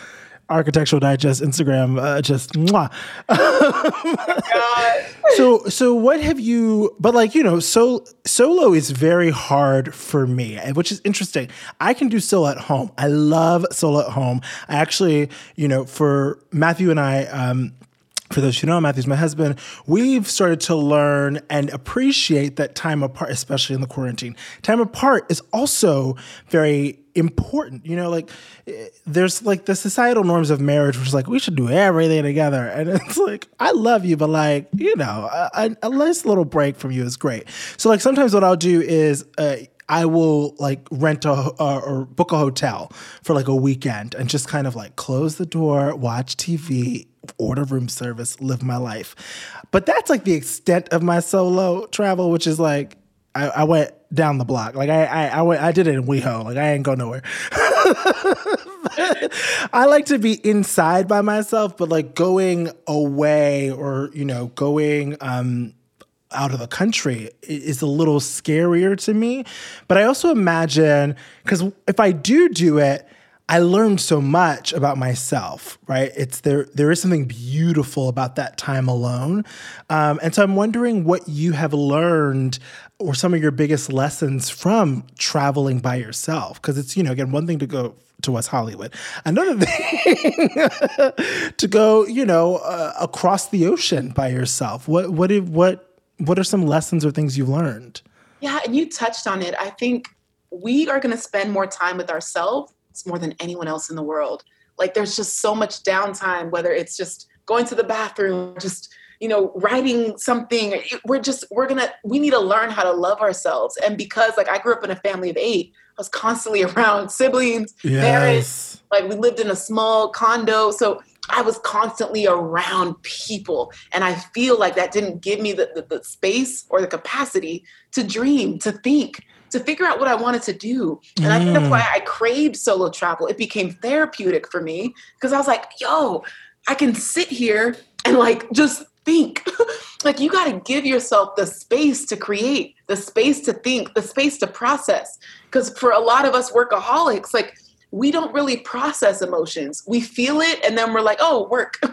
architectural digest Instagram, uh, just mwah. God. so so what have you but like you know so solo is very hard for me which is interesting i can do solo at home i love solo at home i actually you know for matthew and i um for those who know, Matthew's my husband. We've started to learn and appreciate that time apart, especially in the quarantine. Time apart is also very important. You know, like eh, there's like the societal norms of marriage, which is like we should do everything together, and it's like I love you, but like you know, a, a, nice little break from you is great. So like sometimes what I'll do is. Uh, I will like rent a uh, or book a hotel for like a weekend and just kind of like close the door, watch TV, order room service, live my life. But that's like the extent of my solo travel, which is like I, I went down the block. Like I, I, I went, I did it in WeHo. Like I ain't go nowhere. I like to be inside by myself, but like going away or you know going um, out of the country is a little scarier to me. But I also imagine because if I do do it, I learned so much about myself, right? It's there. There is something beautiful about that time alone, um, and so I'm wondering what you have learned, or some of your biggest lessons from traveling by yourself. Because it's you know again one thing to go to West Hollywood, another thing to go you know uh, across the ocean by yourself. What what did, what what are some lessons or things you've learned? Yeah, and you touched on it. I think we are going to spend more time with ourselves more than anyone else in the world. Like there's just so much downtime, whether it's just going to the bathroom, just you know, writing something. We're just we're gonna we need to learn how to love ourselves. And because like I grew up in a family of eight, I was constantly around siblings, parents. Like we lived in a small condo, so I was constantly around people. And I feel like that didn't give me the, the, the space or the capacity to dream, to think, to figure out what I wanted to do. And I think that's Mm. why I craved solo travel. It became therapeutic for me because I was like, yo, I can sit here and like just think. like you got to give yourself the space to create, the space to think, the space to process. Because for a lot of us workaholics, like we don't really process emotions. We feel it and then we're like, oh, work.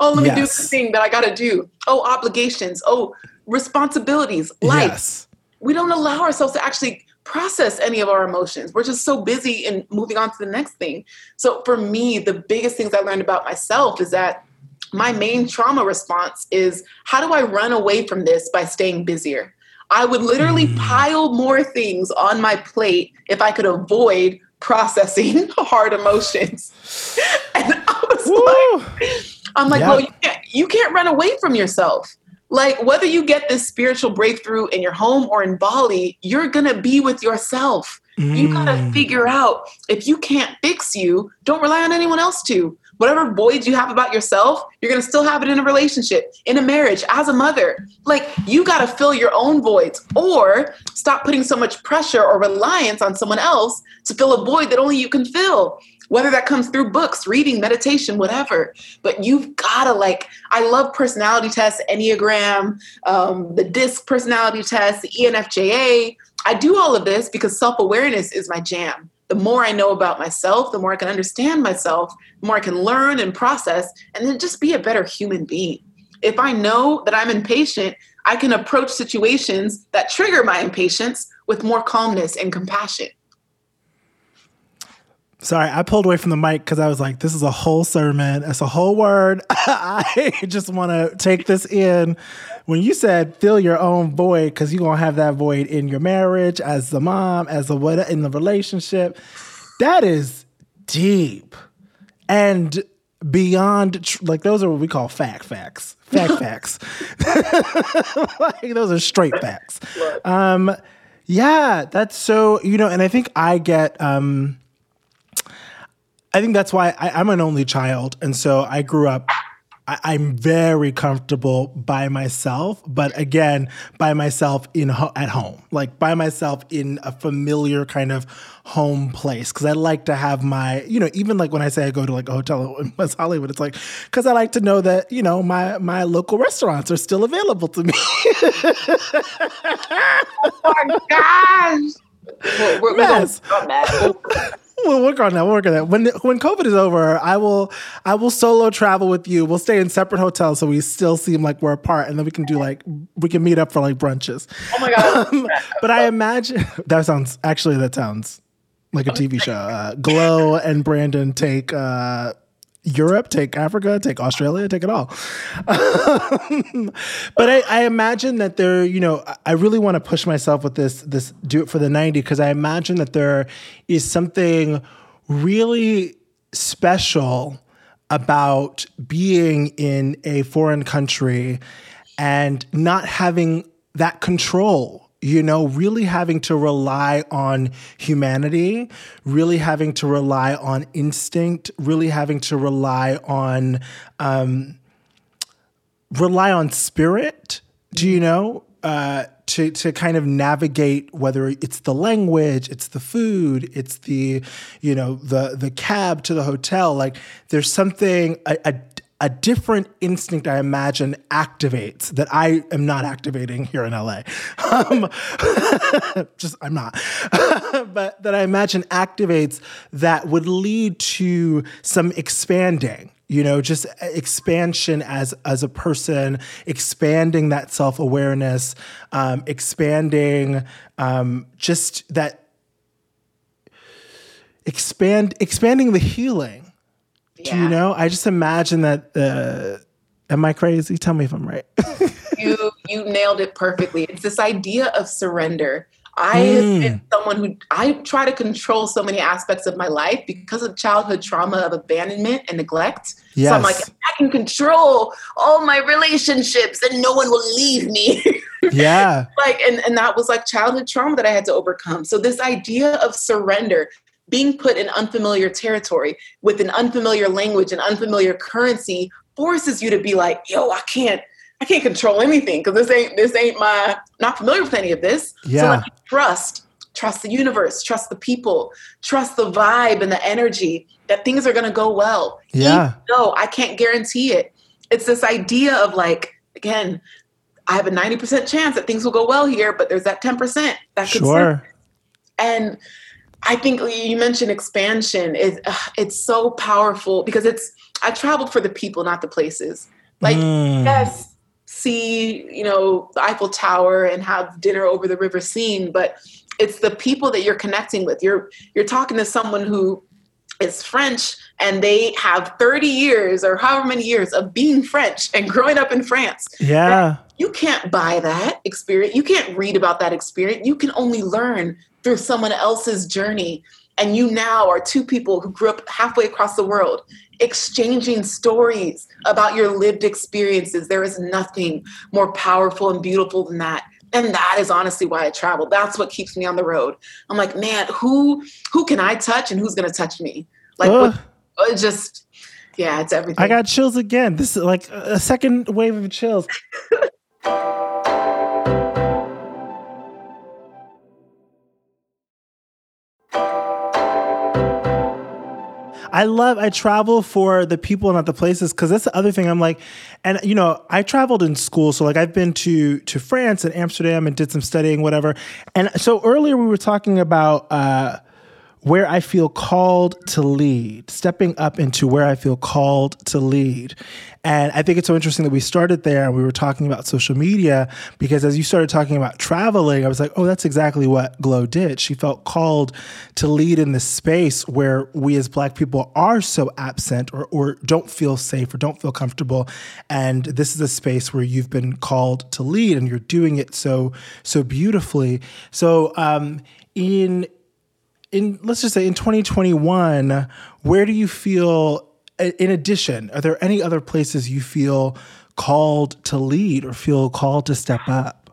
oh, let me do Yes. the thing that I got to do. Oh, obligations. Oh, responsibilities, life Yes. We don't allow ourselves to actually process any of our emotions. We're just so busy in moving on to the next thing. So for me, the biggest things I learned about myself is that my main trauma response is how do I run away from this by staying busier? I would literally Mm. pile more things on my plate if I could avoid processing hard emotions. And I was like, I'm like, Yeah. well, you can't, you can't run away from yourself. Like, whether you get this spiritual breakthrough in your home or in Bali, you're going to be with yourself. You got to Mm. figure out if you can't fix you, don't rely on anyone else to. Whatever voids you have about yourself, you're going to still have it in a relationship, in a marriage, as a mother. Like, you got to fill your own voids or stop putting so much pressure or reliance on someone else to fill a void that only you can fill whether that comes through books, reading, meditation, whatever. But you've got to like, I love personality tests, Enneagram, um, the DISC personality test, the ENFJA. I do all of this because self awareness is my jam. The more I know about myself, the more I can understand myself, the more I can learn and process, and then just be a better human being. If I know that I'm impatient, I can approach situations that trigger my impatience with more calmness and compassion. Sorry, I pulled away from the mic because I was like, this is a whole sermon. It's a whole word. I just want to take this in. When you said fill your own void, because you're going to have that void in your marriage, as the mom, as the what, in the relationship, that is deep. And beyond, like, those are what we call fact facts. Fact facts. like, those are straight facts. Um, yeah, that's so, you know, and I think I get, um, I think that's why I, am an only child, and so I grew up. I, am very comfortable by myself, but again, by myself in ho- at home, like by myself in a familiar kind of home place, because I like to have my, you know, even like when I say I go to like a hotel in West Hollywood, it's like because I like to know that you know my my local restaurants are still available to me. oh my gosh! We're, we're, yes. we'll work on that. We'll work on that. When when COVID is over, I will I will solo travel with you. We'll stay in separate hotels so we still seem like we're apart, and then we can do like we can meet up for like brunches. Oh my god! Um, but I imagine that sounds actually that sounds like a TV show. Uh, Glo and Brandon take uh, Europe, take Africa, take Australia, take it all. but I, I, imagine that there, you know, I really want to push myself with this, this do it for the 90, because I imagine that there is something really special about being in a foreign country and not having that control you know, really having to rely on humanity, really having to rely on instinct, really having to rely on um, rely on spirit. Do you know? Uh, to to kind of navigate whether it's the language, it's the food, it's the you know the the cab to the hotel. Like there's something a, a a different instinct, I imagine, activates that I am not activating here in LA. Um, just, I'm not. but that I imagine activates that would lead to some expanding you know just expansion as as a person expanding that self-awareness um, expanding um, just that expand expanding the healing yeah. Do you know? I just imagine that. Uh, am I crazy? Tell me if I'm right. you you nailed it perfectly. It's this idea of surrender. I mm. have been someone who I try to control so many aspects of my life because of childhood trauma of abandonment and neglect. Yes. So I'm like, I can control all my relationships and no one will leave me. Yeah. like and, and that was like childhood trauma that I had to overcome. So this idea of surrender, being put in unfamiliar territory with an unfamiliar language and unfamiliar currency forces you to be like, yo, I can't, I can't control anything because this ain't this ain't my not familiar with any of this. Yeah. So like trust, trust the universe, trust the people, trust the vibe and the energy that things are gonna go well. Yeah. No, I can't guarantee it. It's this idea of like, again, I have a 90% chance that things will go well here, but there's that 10% that could sure. And I think you mentioned expansion. It, it's so powerful because it's, I traveled for the people, not the places. Like, mm. yes, see, you know, the Eiffel Tower and have dinner over the river Seine, but it's the people that you're connecting with. You're, you're talking to someone who is French and they have 30 years or however many years of being French and growing up in France. Yeah. You can't buy that experience. You can't read about that experience. You can only learn through someone else's journey. And you now are two people who grew up halfway across the world exchanging stories about your lived experiences. There is nothing more powerful and beautiful than that. And that is honestly why I travel. That's what keeps me on the road. I'm like, man, who who can I touch and who's gonna touch me? Like, what, uh, just yeah, it's everything. I got chills again. This is like a second wave of chills. I love I travel for the people, not the places, because that's the other thing. I'm like, and you know, I traveled in school, so like I've been to to France and Amsterdam and did some studying, whatever. And so earlier we were talking about uh, where I feel called to lead, stepping up into where I feel called to lead. And I think it's so interesting that we started there and we were talking about social media because as you started talking about traveling, I was like, oh, that's exactly what Glo did. She felt called to lead in this space where we as Black people are so absent or, or don't feel safe or don't feel comfortable. And this is a space where you've been called to lead and you're doing it so, so beautifully. So, um, in in let's just say in 2021 where do you feel in addition are there any other places you feel called to lead or feel called to step up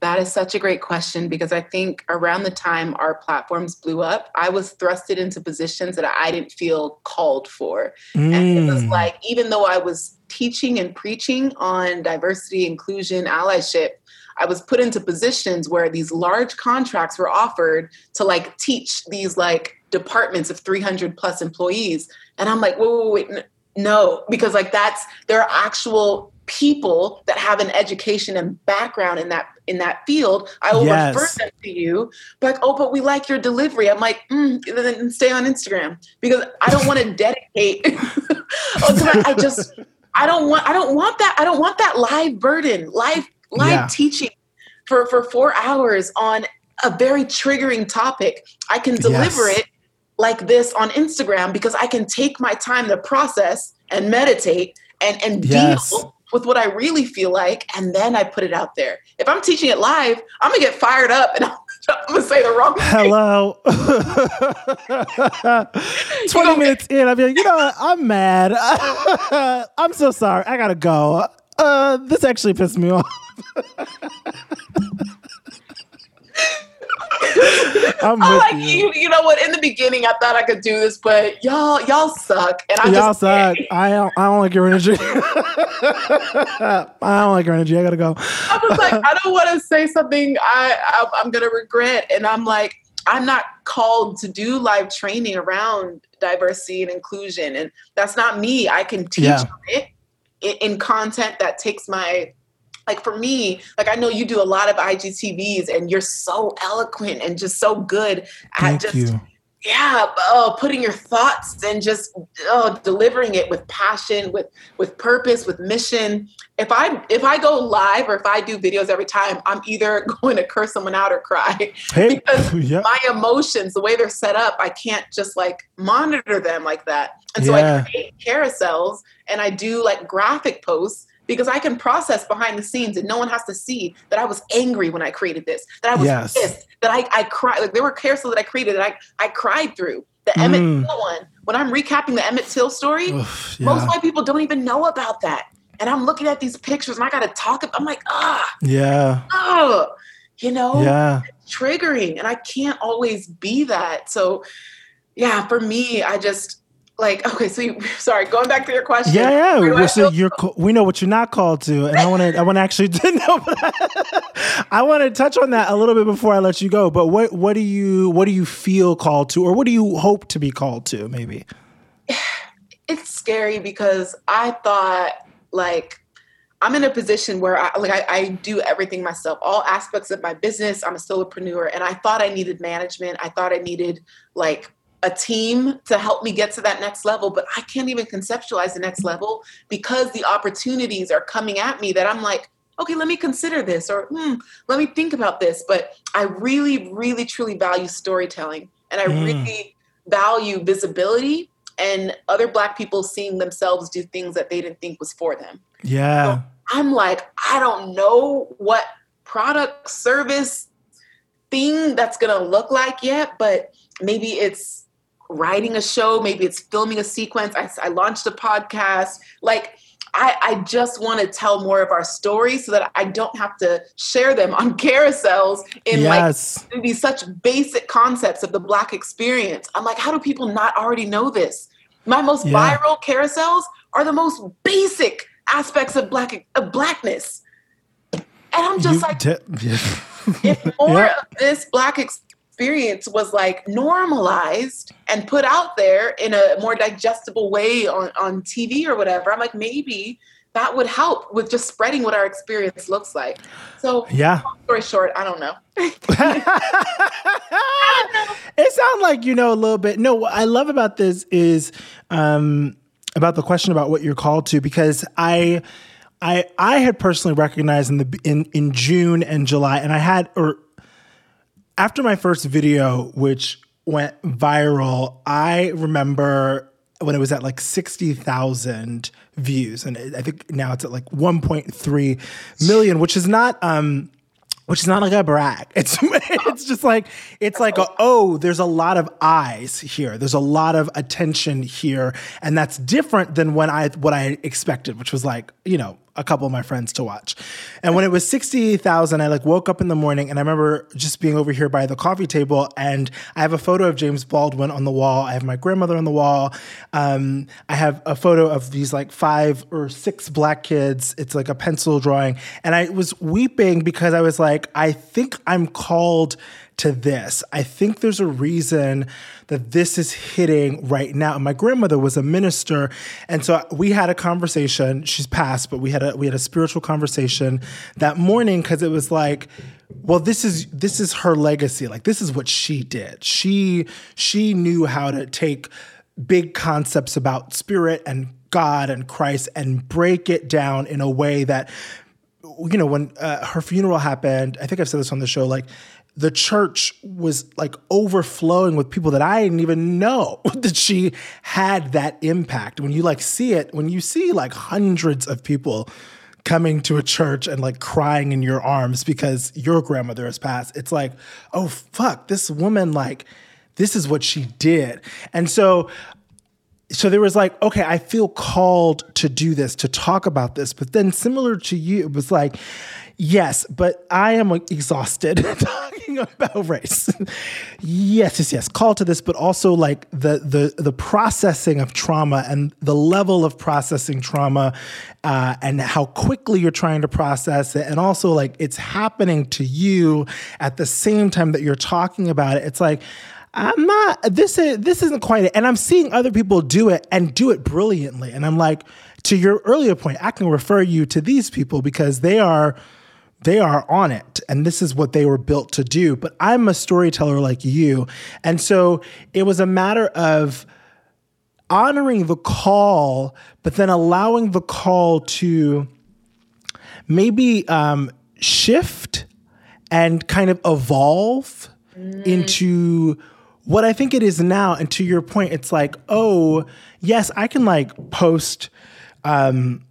that is such a great question because I think around the time our platforms blew up, I was thrusted into positions that I didn't feel called for. Mm. And it was mm. like, even though I was teaching and preaching on diversity, inclusion, allyship, I was put into positions where these large contracts were offered to like teach these like departments of 300 plus employees. And I'm like, whoa, wait, wait, no, because like that's, there are actual people that have an education and background in that in that field i will yes. refer them to you but like oh but we like your delivery i'm like mm, then stay on instagram because i don't want to dedicate oh, I, I, just i don't want i don't want that i don't want that live burden live live yeah. teaching for, for four hours on a very triggering topic. I can deliver yes. it like this on Instagram because I can take my time to process and meditate and, and yes. deal with what I really feel like, and then I put it out there. If I'm teaching it live, I'm gonna get fired up and I'm, I'm gonna say the wrong thing. Hello. 20 minutes in, be like, you know what? I'm mad. I'm so sorry. I gotta go. Uh, this actually pissed me off. I'm like you. you. know what? In the beginning, I thought I could do this, but y'all, y'all suck, and I y'all suck. I don't. I don't like your energy. I don't like your energy. I gotta go. I was like, I don't want to say something I, I I'm gonna regret, and I'm like, I'm not called to do live training around diversity and inclusion, and that's not me. I can teach yeah. it in content that takes my like for me, like I know you do a lot of IGTVs and you're so eloquent and just so good at Thank just you. yeah, oh, putting your thoughts and just oh, delivering it with passion, with with purpose, with mission. If I if I go live or if I do videos every time, I'm either going to curse someone out or cry hey, because yeah. my emotions, the way they're set up, I can't just like monitor them like that. And so yeah. I create carousels and I do like graphic posts because I can process behind the scenes and no one has to see that I was angry when I created this, that I was yes. pissed, that I, I cried. Like there were carousels that I created that I, I cried through. The mm. Emmett Till one, when I'm recapping the Emmett Till story, Oof, yeah. most white people don't even know about that. And I'm looking at these pictures and I got to talk. I'm like, ah, yeah, oh, you know, yeah, triggering. And I can't always be that. So, yeah, for me, I just, like okay so you, sorry going back to your question yeah yeah so you're we know what you're not called to and i want to i want to actually know i want to touch on that a little bit before i let you go but what what do you what do you feel called to or what do you hope to be called to maybe it's scary because i thought like I'm in a position where I like I, I, do everything myself, all aspects of my business. I'm a solopreneur, and I thought I needed management. I thought I needed like a team to help me get to that next level, but I can't even conceptualize the next level because the opportunities are coming at me that I'm like, okay, let me consider this or hmm, let me think about this. But I really, really, truly value storytelling and I mm. really value visibility and other Black people seeing themselves do things that they didn't think was for them. Yeah. So I'm like, I don't know what product, service, thing that's going to look like yet, but maybe it's writing a show, maybe it's filming a sequence. I, I launched a podcast. Like, I, I just want to tell more of our stories so that I don't have to share them on carousels in yes. like these such basic concepts of the Black experience. I'm like, how do people not already know this? My most yeah. viral carousels are the most basic aspects of black of blackness. And I'm just you like, if more yeah. of this black experience experience was like normalized and put out there in a more digestible way on, on TV or whatever, I'm like, maybe that would help with just spreading what our experience looks like. So, yeah. story short, I don't know. it sounds like you know a little bit. No, what I love about this is um, about the question about what you're called to because I. I, I had personally recognized in the in, in June and July, and I had or after my first video, which went viral, I remember when it was at like 60,000 views. And I think now it's at like 1.3 million, which is not, um, which is not like a brag. It's it's just like it's like a, oh, there's a lot of eyes here. There's a lot of attention here, and that's different than when I what I expected, which was like you know a couple of my friends to watch. And when it was 60,000, I like woke up in the morning and I remember just being over here by the coffee table and I have a photo of James Baldwin on the wall. I have my grandmother on the wall. Um, I have a photo of these like five or six black kids. It's like a pencil drawing. And I was weeping because I was like, I think I'm called to this. I think there's a reason that this is hitting right now. My grandmother was a minister, and so we had a conversation. She's passed, but we had a we had a spiritual conversation that morning because it was like, well, this is this is her legacy. Like this is what she did. She she knew how to take big concepts about spirit and God and Christ and break it down in a way that you know when uh, her funeral happened i think i've said this on the show like the church was like overflowing with people that I didn't even know that she had that impact. When you like see it, when you see like hundreds of people coming to a church and like crying in your arms because your grandmother has passed, it's like, oh fuck, this woman like this is what she did. And so so there was like, okay, I feel called to do this, to talk about this. But then similar to you, it was like, Yes, but I am exhausted talking about race. yes, yes, yes. Call to this, but also like the the the processing of trauma and the level of processing trauma, uh, and how quickly you're trying to process it, and also like it's happening to you at the same time that you're talking about it. It's like. I'm not this is this isn't quite it. And I'm seeing other people do it and do it brilliantly. And I'm like, to your earlier point, I can refer you to these people because they are they are on it and this is what they were built to do. But i'm a storyteller like you and so it was a matter of honoring the call but then allowing the call to maybe um, shift and kind of evolve mm. into what i think it is now. And to your point it's like oh yes i can like post um,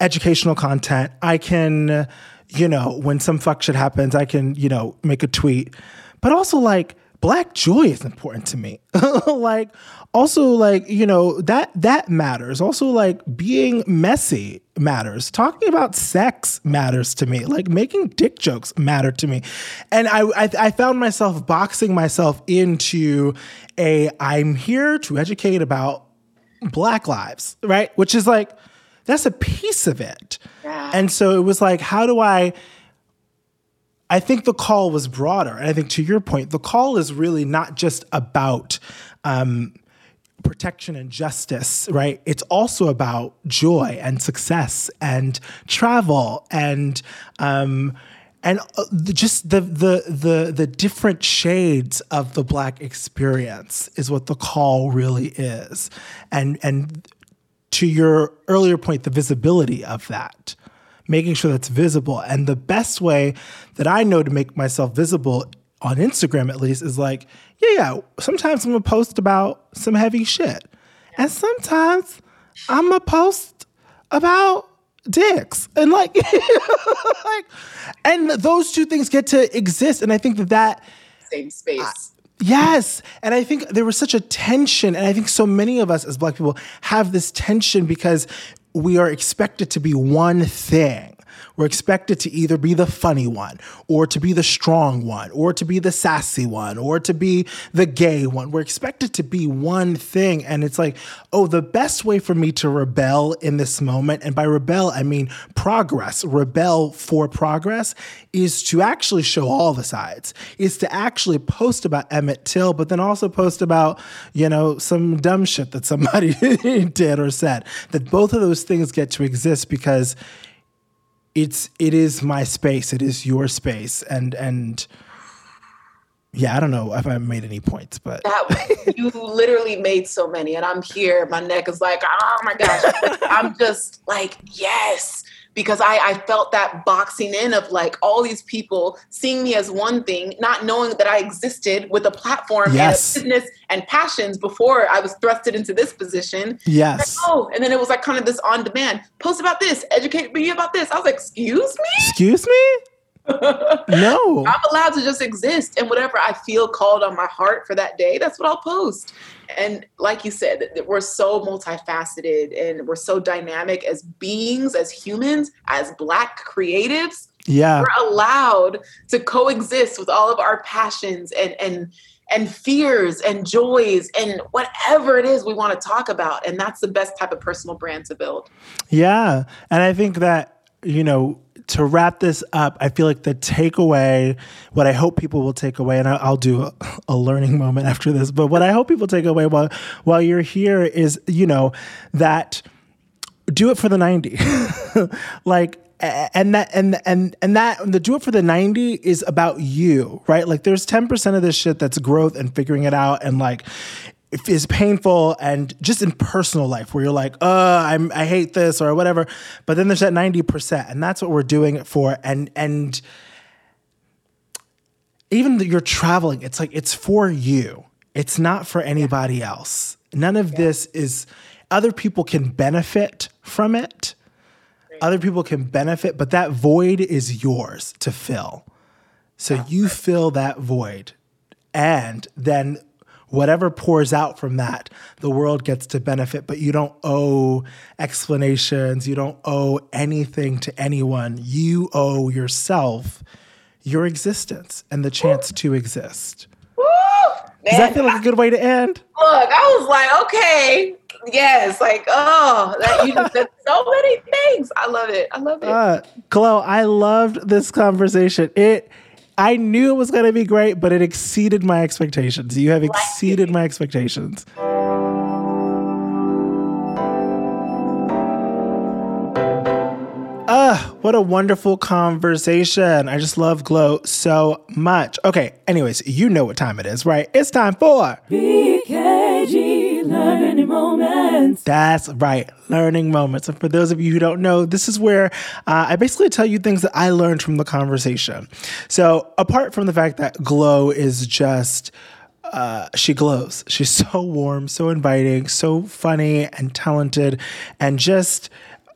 educational content. I can you know, when some fuck shit happens, I can, you know, make a tweet. But also like black joy is important to me. like also like, you know, that that matters. Also like being messy matters. Talking about sex matters to me. Like making dick jokes matter to me. And I I, I found myself boxing myself into a I'm here to educate about black lives, right? Which is like that's a piece of it. Yeah. And so it was like, how do I? I think the call was broader. And I think to your point, the call is really not just about um, protection and justice, right? It's also about joy and success and travel and um, and uh, just the the the the different shades of the black experience is what the call really is. And and to your earlier point, the visibility of that, making sure that's visible. And the best way that I know to make myself visible on Instagram, at least, is like, yeah, yeah, sometimes I'm gonna post about some heavy shit. And sometimes I'm gonna post about dicks and like, like and those two things get to exist and i think that that same space Yes. And I think there was such a tension. And I think so many of us as Black people have this tension because we are expected to be one thing. We're expected to either be the funny one, or to be the strong one, or to be the sassy one, or to be the gay one. We're expected to be one thing. And it's like, oh, the best way for me to rebel in this moment, and by rebel, I mean progress, rebel for progress, is to actually show all the sides, is to actually post about Emmett Till, but then also post about, you know, some dumb shit that somebody did or said. That both of those things get to exist because it's it is my space, it is your space, and and yeah, I don't know if I made any points, but that, you literally made so many, and I'm here. My neck is like, oh my gosh, I'm just like, yes, because I, I felt that boxing in of like all these people seeing me as one thing, not knowing that I existed with a platform yes. and a business and passions before I was thrusted into this position. Yes. Like, oh, and then it was like kind of this on demand post about this, educate me about this. I was like, excuse me? Excuse me? No. I'm allowed to just exist and whatever I feel called on my heart for that day, that's what I'll post. And like you said, we're so multifaceted and we're so dynamic as beings, as humans, as black creatives. Yeah. We're allowed to coexist with all of our passions and and and fears and joys and whatever it is we want to talk about. And that's the best type of personal brand to build. Yeah. And I think that, you know, to wrap this up, I feel like the takeaway, what I hope people will take away, and I'll do a, learning moment after this, but what I hope people take away while while you're here is, you know, that do it for the 90. like and that and and and that the do it for the 90 is about you right like there's 10% of this shit that's growth and figuring it out and like is painful and just in personal life where you're like, uh, I'm I hate this or whatever. But then there's that 90%, and that's what we're doing it for. And and even you're traveling, it's like it's for you. It's not for anybody else. None of yeah. this is other people can benefit from it. Other people can benefit, but that void is yours to fill. So you fill that void. And then whatever pours out from that, the world gets to benefit, but you don't owe explanations. You don't owe anything to anyone. You owe yourself your existence and the chance to exist. Woo! Does that feel like a good way to end? Look, I was like, okay, yes, like, oh, that you just said so many things. I love it. I love it. Uh, Glo, I loved this conversation. It I knew it was going to be great, but it exceeded my expectations. You have exceeded my expectations. Ah, what a wonderful conversation. I just love Glo so much. Okay, anyways, you know what time it is, right? It's time for BKG learning moments. That's right, learning moments. And for those of you who don't know, this is where uh, I basically tell you things that I learned from the conversation. So, apart from the fact that Glo is just uh, she glows. She's so warm, so inviting, so funny and talented, and just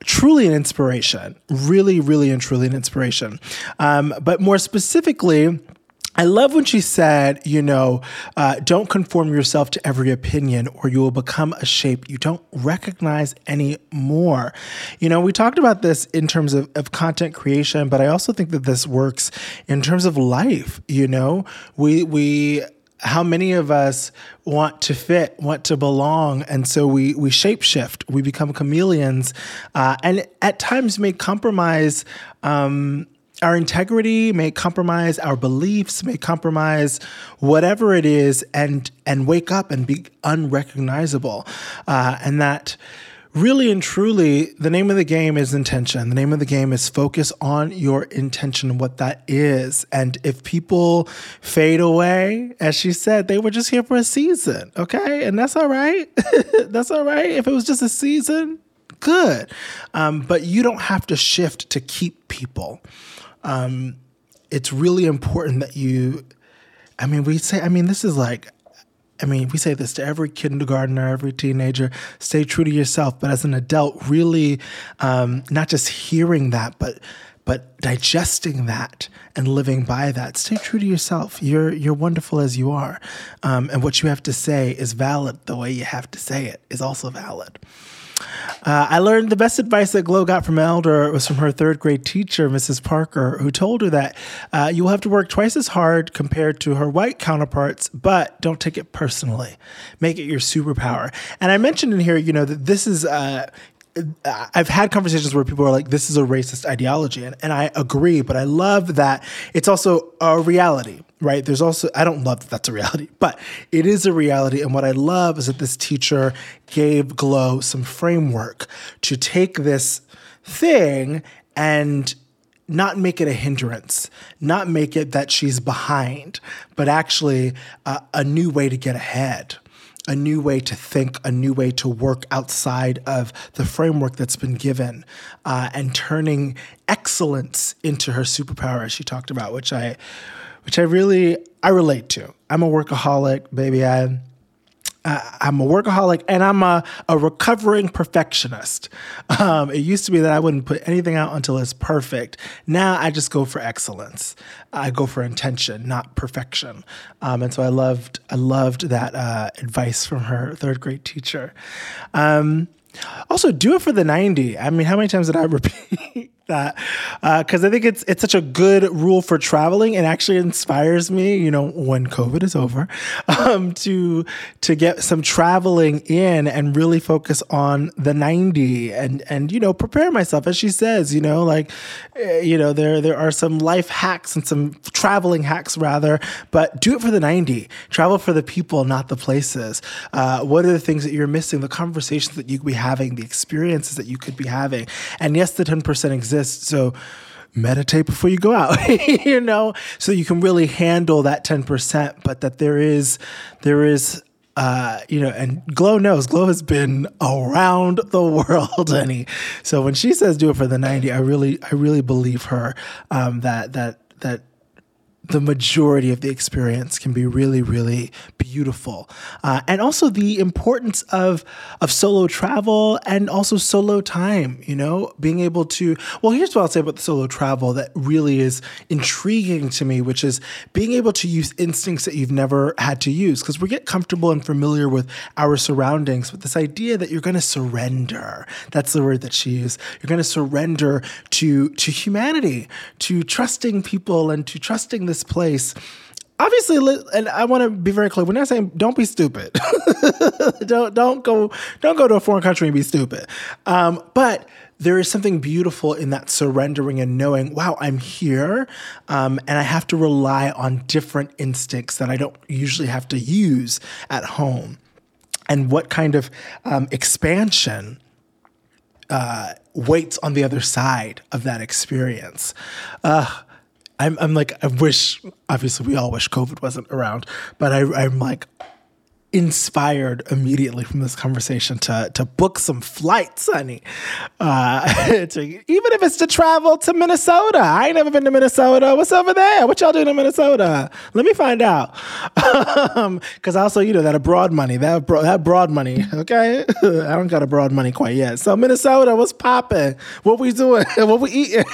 truly an inspiration. Really, really, and truly an inspiration. Um, but more specifically, I love when she said, you know, uh, don't conform yourself to every opinion or you will become a shape you don't recognize anymore. You know, we talked about this in terms of, of content creation, but I also think that this works in terms of life. You know, we, we, how many of us want to fit, want to belong, and so we we shapeshift, we become chameleons, uh, and at times may compromise um, our integrity may compromise our beliefs may compromise whatever it is and and wake up and be unrecognizable. Uh, and that really and truly the name of the game is intention. The name of the game is focus on your intention what that is. And if people fade away as she said they were just here for a season okay? And that's all right. That's all right. If it was just a season good. Um, but you don't have to shift to keep people um, it's really important that you, I mean, we say, I mean, this is like, I mean, we say this to every kindergartner, every teenager stay true to yourself. But as an adult, really um, not just hearing that, but but digesting that and living by that. Stay true to yourself. You're you're wonderful as you are, um, and what you have to say is valid. The way you have to say it is also valid. Uh, I learned the best advice that Glo got from Elder was from her third grade teacher, Mrs. Parker, who told her that uh, you will have to work twice as hard compared to her white counterparts, but don't take it personally. Make it your superpower. And I mentioned in here, you know, that this is uh, I've had conversations where people are like, this is a racist ideology. And, and I agree, but I love that it's also a reality, right? There's also, I don't love that that's a reality, but it is a reality. And what I love is that this teacher gave Glo some framework to take this thing and not make it a hindrance, not make it that she's behind, but actually uh, a new way to get ahead a new way to think, a new way to work outside of the framework that's been given, uh, and turning excellence into her superpower, as she talked about, which I, which I really I relate to. I'm a workaholic, baby. I uh, I'm a workaholic and I'm a, a recovering perfectionist. Um, it used to be that I wouldn't put anything out until it's perfect. Now I just go for excellence. I go for intention, not perfection. Um, and so I loved I loved that uh, advice from her third grade teacher. Um, also, do it for the 90. I mean, how many times did I repeat that because uh, I think it's it's such a good rule for traveling and actually inspires me. You know, when COVID is over, um, to to get some traveling in and really focus on the ninety and and you know prepare myself as she says. You know, like uh, you know there there are some life hacks and some traveling hacks rather, but do it for the ninety. Travel for the people, not the places. Uh, what are the things that you're missing? The conversations that you could be having, the experiences that you could be having, and yes, the ten percent exists So meditate before you go out, you know, so you can really handle that 10%, but that there is, there is, uh, you know, and Glo knows Glo has been around the world, and so when she says do it for the 90, I really, I really believe her, um, that, that, that the majority of the experience can be really, really beautiful. Uh, and also the importance of of solo travel and also solo time, you know, being able to well, here's what I'll say about the solo travel that really is intriguing to me, which is being able to use instincts that you've never had to use. Because we get comfortable and familiar with our surroundings, but this idea that you're gonna surrender, that's the word that she used. You're gonna surrender to to humanity, to trusting people and to trusting the this place. Obviously and i want to be very clear we're not saying don't be stupid. Don't don't go don't go to a foreign country and be stupid. Um, but there is something beautiful in that surrendering and knowing wow i'm here um, and i have to rely on different instincts that i don't usually have to use at home. And what kind of um, expansion uh, waits on the other side of that experience? Uh, I'm, I'm like, I wish, obviously, we all wish COVID wasn't around, but I, I'm like, inspired immediately from this conversation to to book some flights, honey. Uh, to, even if it's to travel to Minnesota. I ain't never been to Minnesota. What's over there? What y'all doing in Minnesota? Let me find out. Because um, also, you know, that abroad money, that bro- that broad money. Okay, I don't got a broad money quite yet. So Minnesota, what's popping? What we doing? what we eating?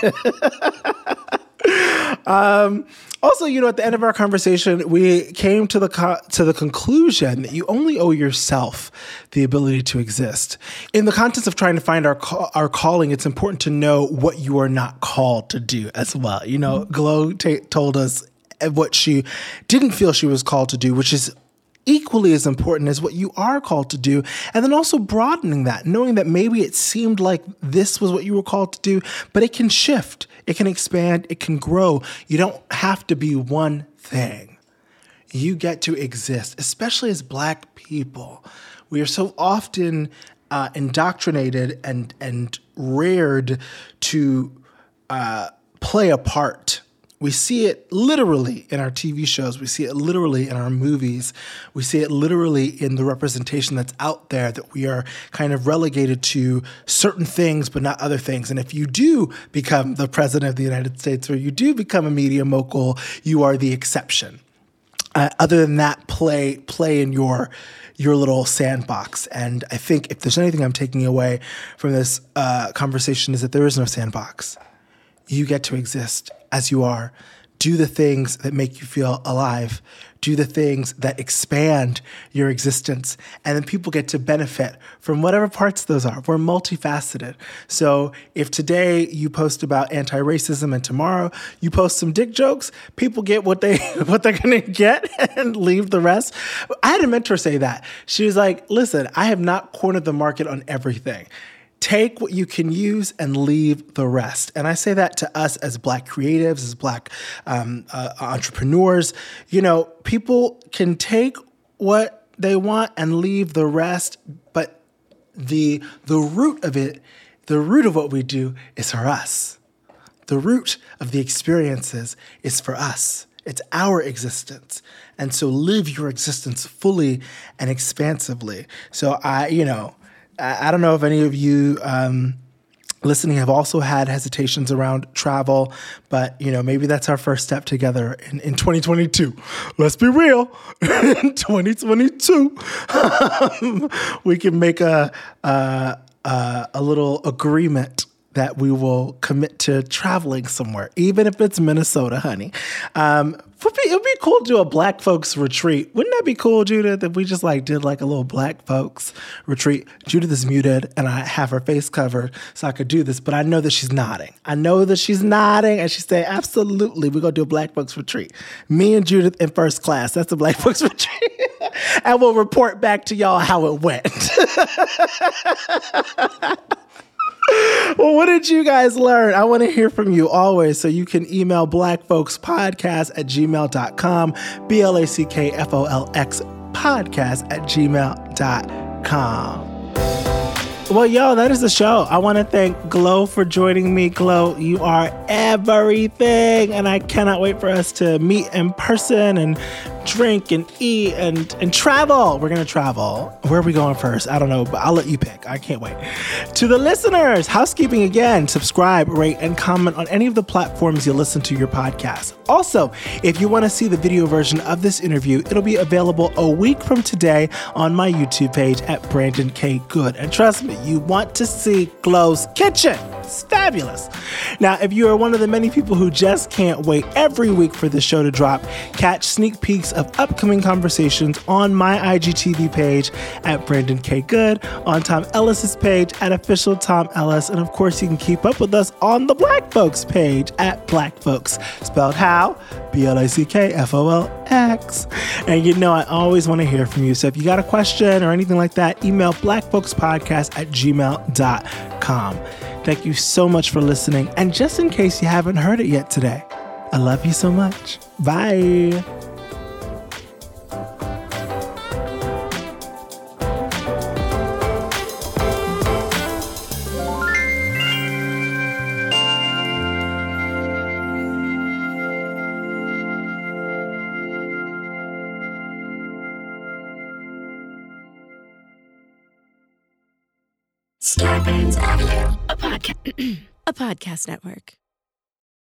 Um, also, you know, at the end of our conversation, we came to the co- to the conclusion that you only owe yourself the ability to exist. In the context of trying to find our our calling, it's important to know what you are not called to do as well. You know, Glo t- told us what she didn't feel she was called to do, which is equally as important as what you are called to do. And then also broadening that, knowing that maybe it seemed like this was what you were called to do, but it can shift, it can expand, it can grow. You don't have to be one thing. You get to exist, especially as Black people. We are so often uh, indoctrinated and, and reared to uh, play a part we see it literally in our TV shows. We see it literally in our movies. We see it literally in the representation that's out there that we are kind of relegated to certain things, but not other things. And if you do become the president of the United States or you do become a media mogul, you are the exception. Uh, other than that, play play in your your little sandbox. And I think if there's anything I'm taking away from this uh, conversation is that there is no sandbox. You get to exist as you are. Do the things that make you feel alive. do the things that expand your existence. And then people get to benefit from whatever parts those are. We're multifaceted. So if today you post about anti-racism and tomorrow you post some dick jokes, people get what they what they're gonna get and leave the rest. I had a mentor say that. She was like, listen, I have not cornered the market on everything take what you can use and leave the rest. And I say that to us as Black creatives, as Black um, uh, entrepreneurs. You know, people can take what they want and leave the rest, but the the root of it, the root of what we do is for us. The root of the experiences is for us. It's our existence. And so live your existence fully and expansively. So I, you know, I, don't know if any of you um, listening have also had hesitations around travel, but you know maybe that's our first step together in, in 2022. Let's be real, in 2022, um, we can make a, a a little agreement that we will commit to traveling somewhere, even if it's Minnesota, honey. Um, it would be cool to do a black folks retreat. Wouldn't that be cool, Judith, if we just like did like a little black folks retreat? Judith is muted and I have her face covered so I could do this, but I know that she's nodding. I know that she's nodding and she's saying, absolutely, we're going to do a black folks retreat. Me and Judith in first class. That's a black folks retreat. and we'll report back to y'all how it went. well, what did you guys learn? I want to hear from you always. So you can email blackfolxpodcast at gmail.com, B L A C K F O L X podcast at gmail.com. Well, yo, that is the show. I want to thank Glo for joining me. Glo, you are everything. And I cannot wait for us to meet in person and drink and eat and, and travel. We're going to travel. Where are we going first? I don't know, but I'll let you pick. I can't wait. To the listeners, housekeeping again subscribe, rate, and comment on any of the platforms you listen to your podcast. Also, if you want to see the video version of this interview, it'll be available a week from today on my YouTube page at Brandon K. Good. And trust me, you want to see Glo's Kitchen. It's fabulous. Now, if you are one of the many people who just can't wait every week for the show to drop, catch sneak peeks of upcoming conversations on my IGTV page at Brandon K. Good, on Tom Ellis's page at official Tom Ellis, and of course, you can keep up with us on the Black Folks page at Black Folx, spelled how? B L A C K F O L X. And you know, I always want to hear from you. So if you got a question or anything like that, email blackfolxpodcast at gmail.com. Thank you so much for listening. And just in case you haven't heard it yet today, I love you so much. Bye. A podcast network.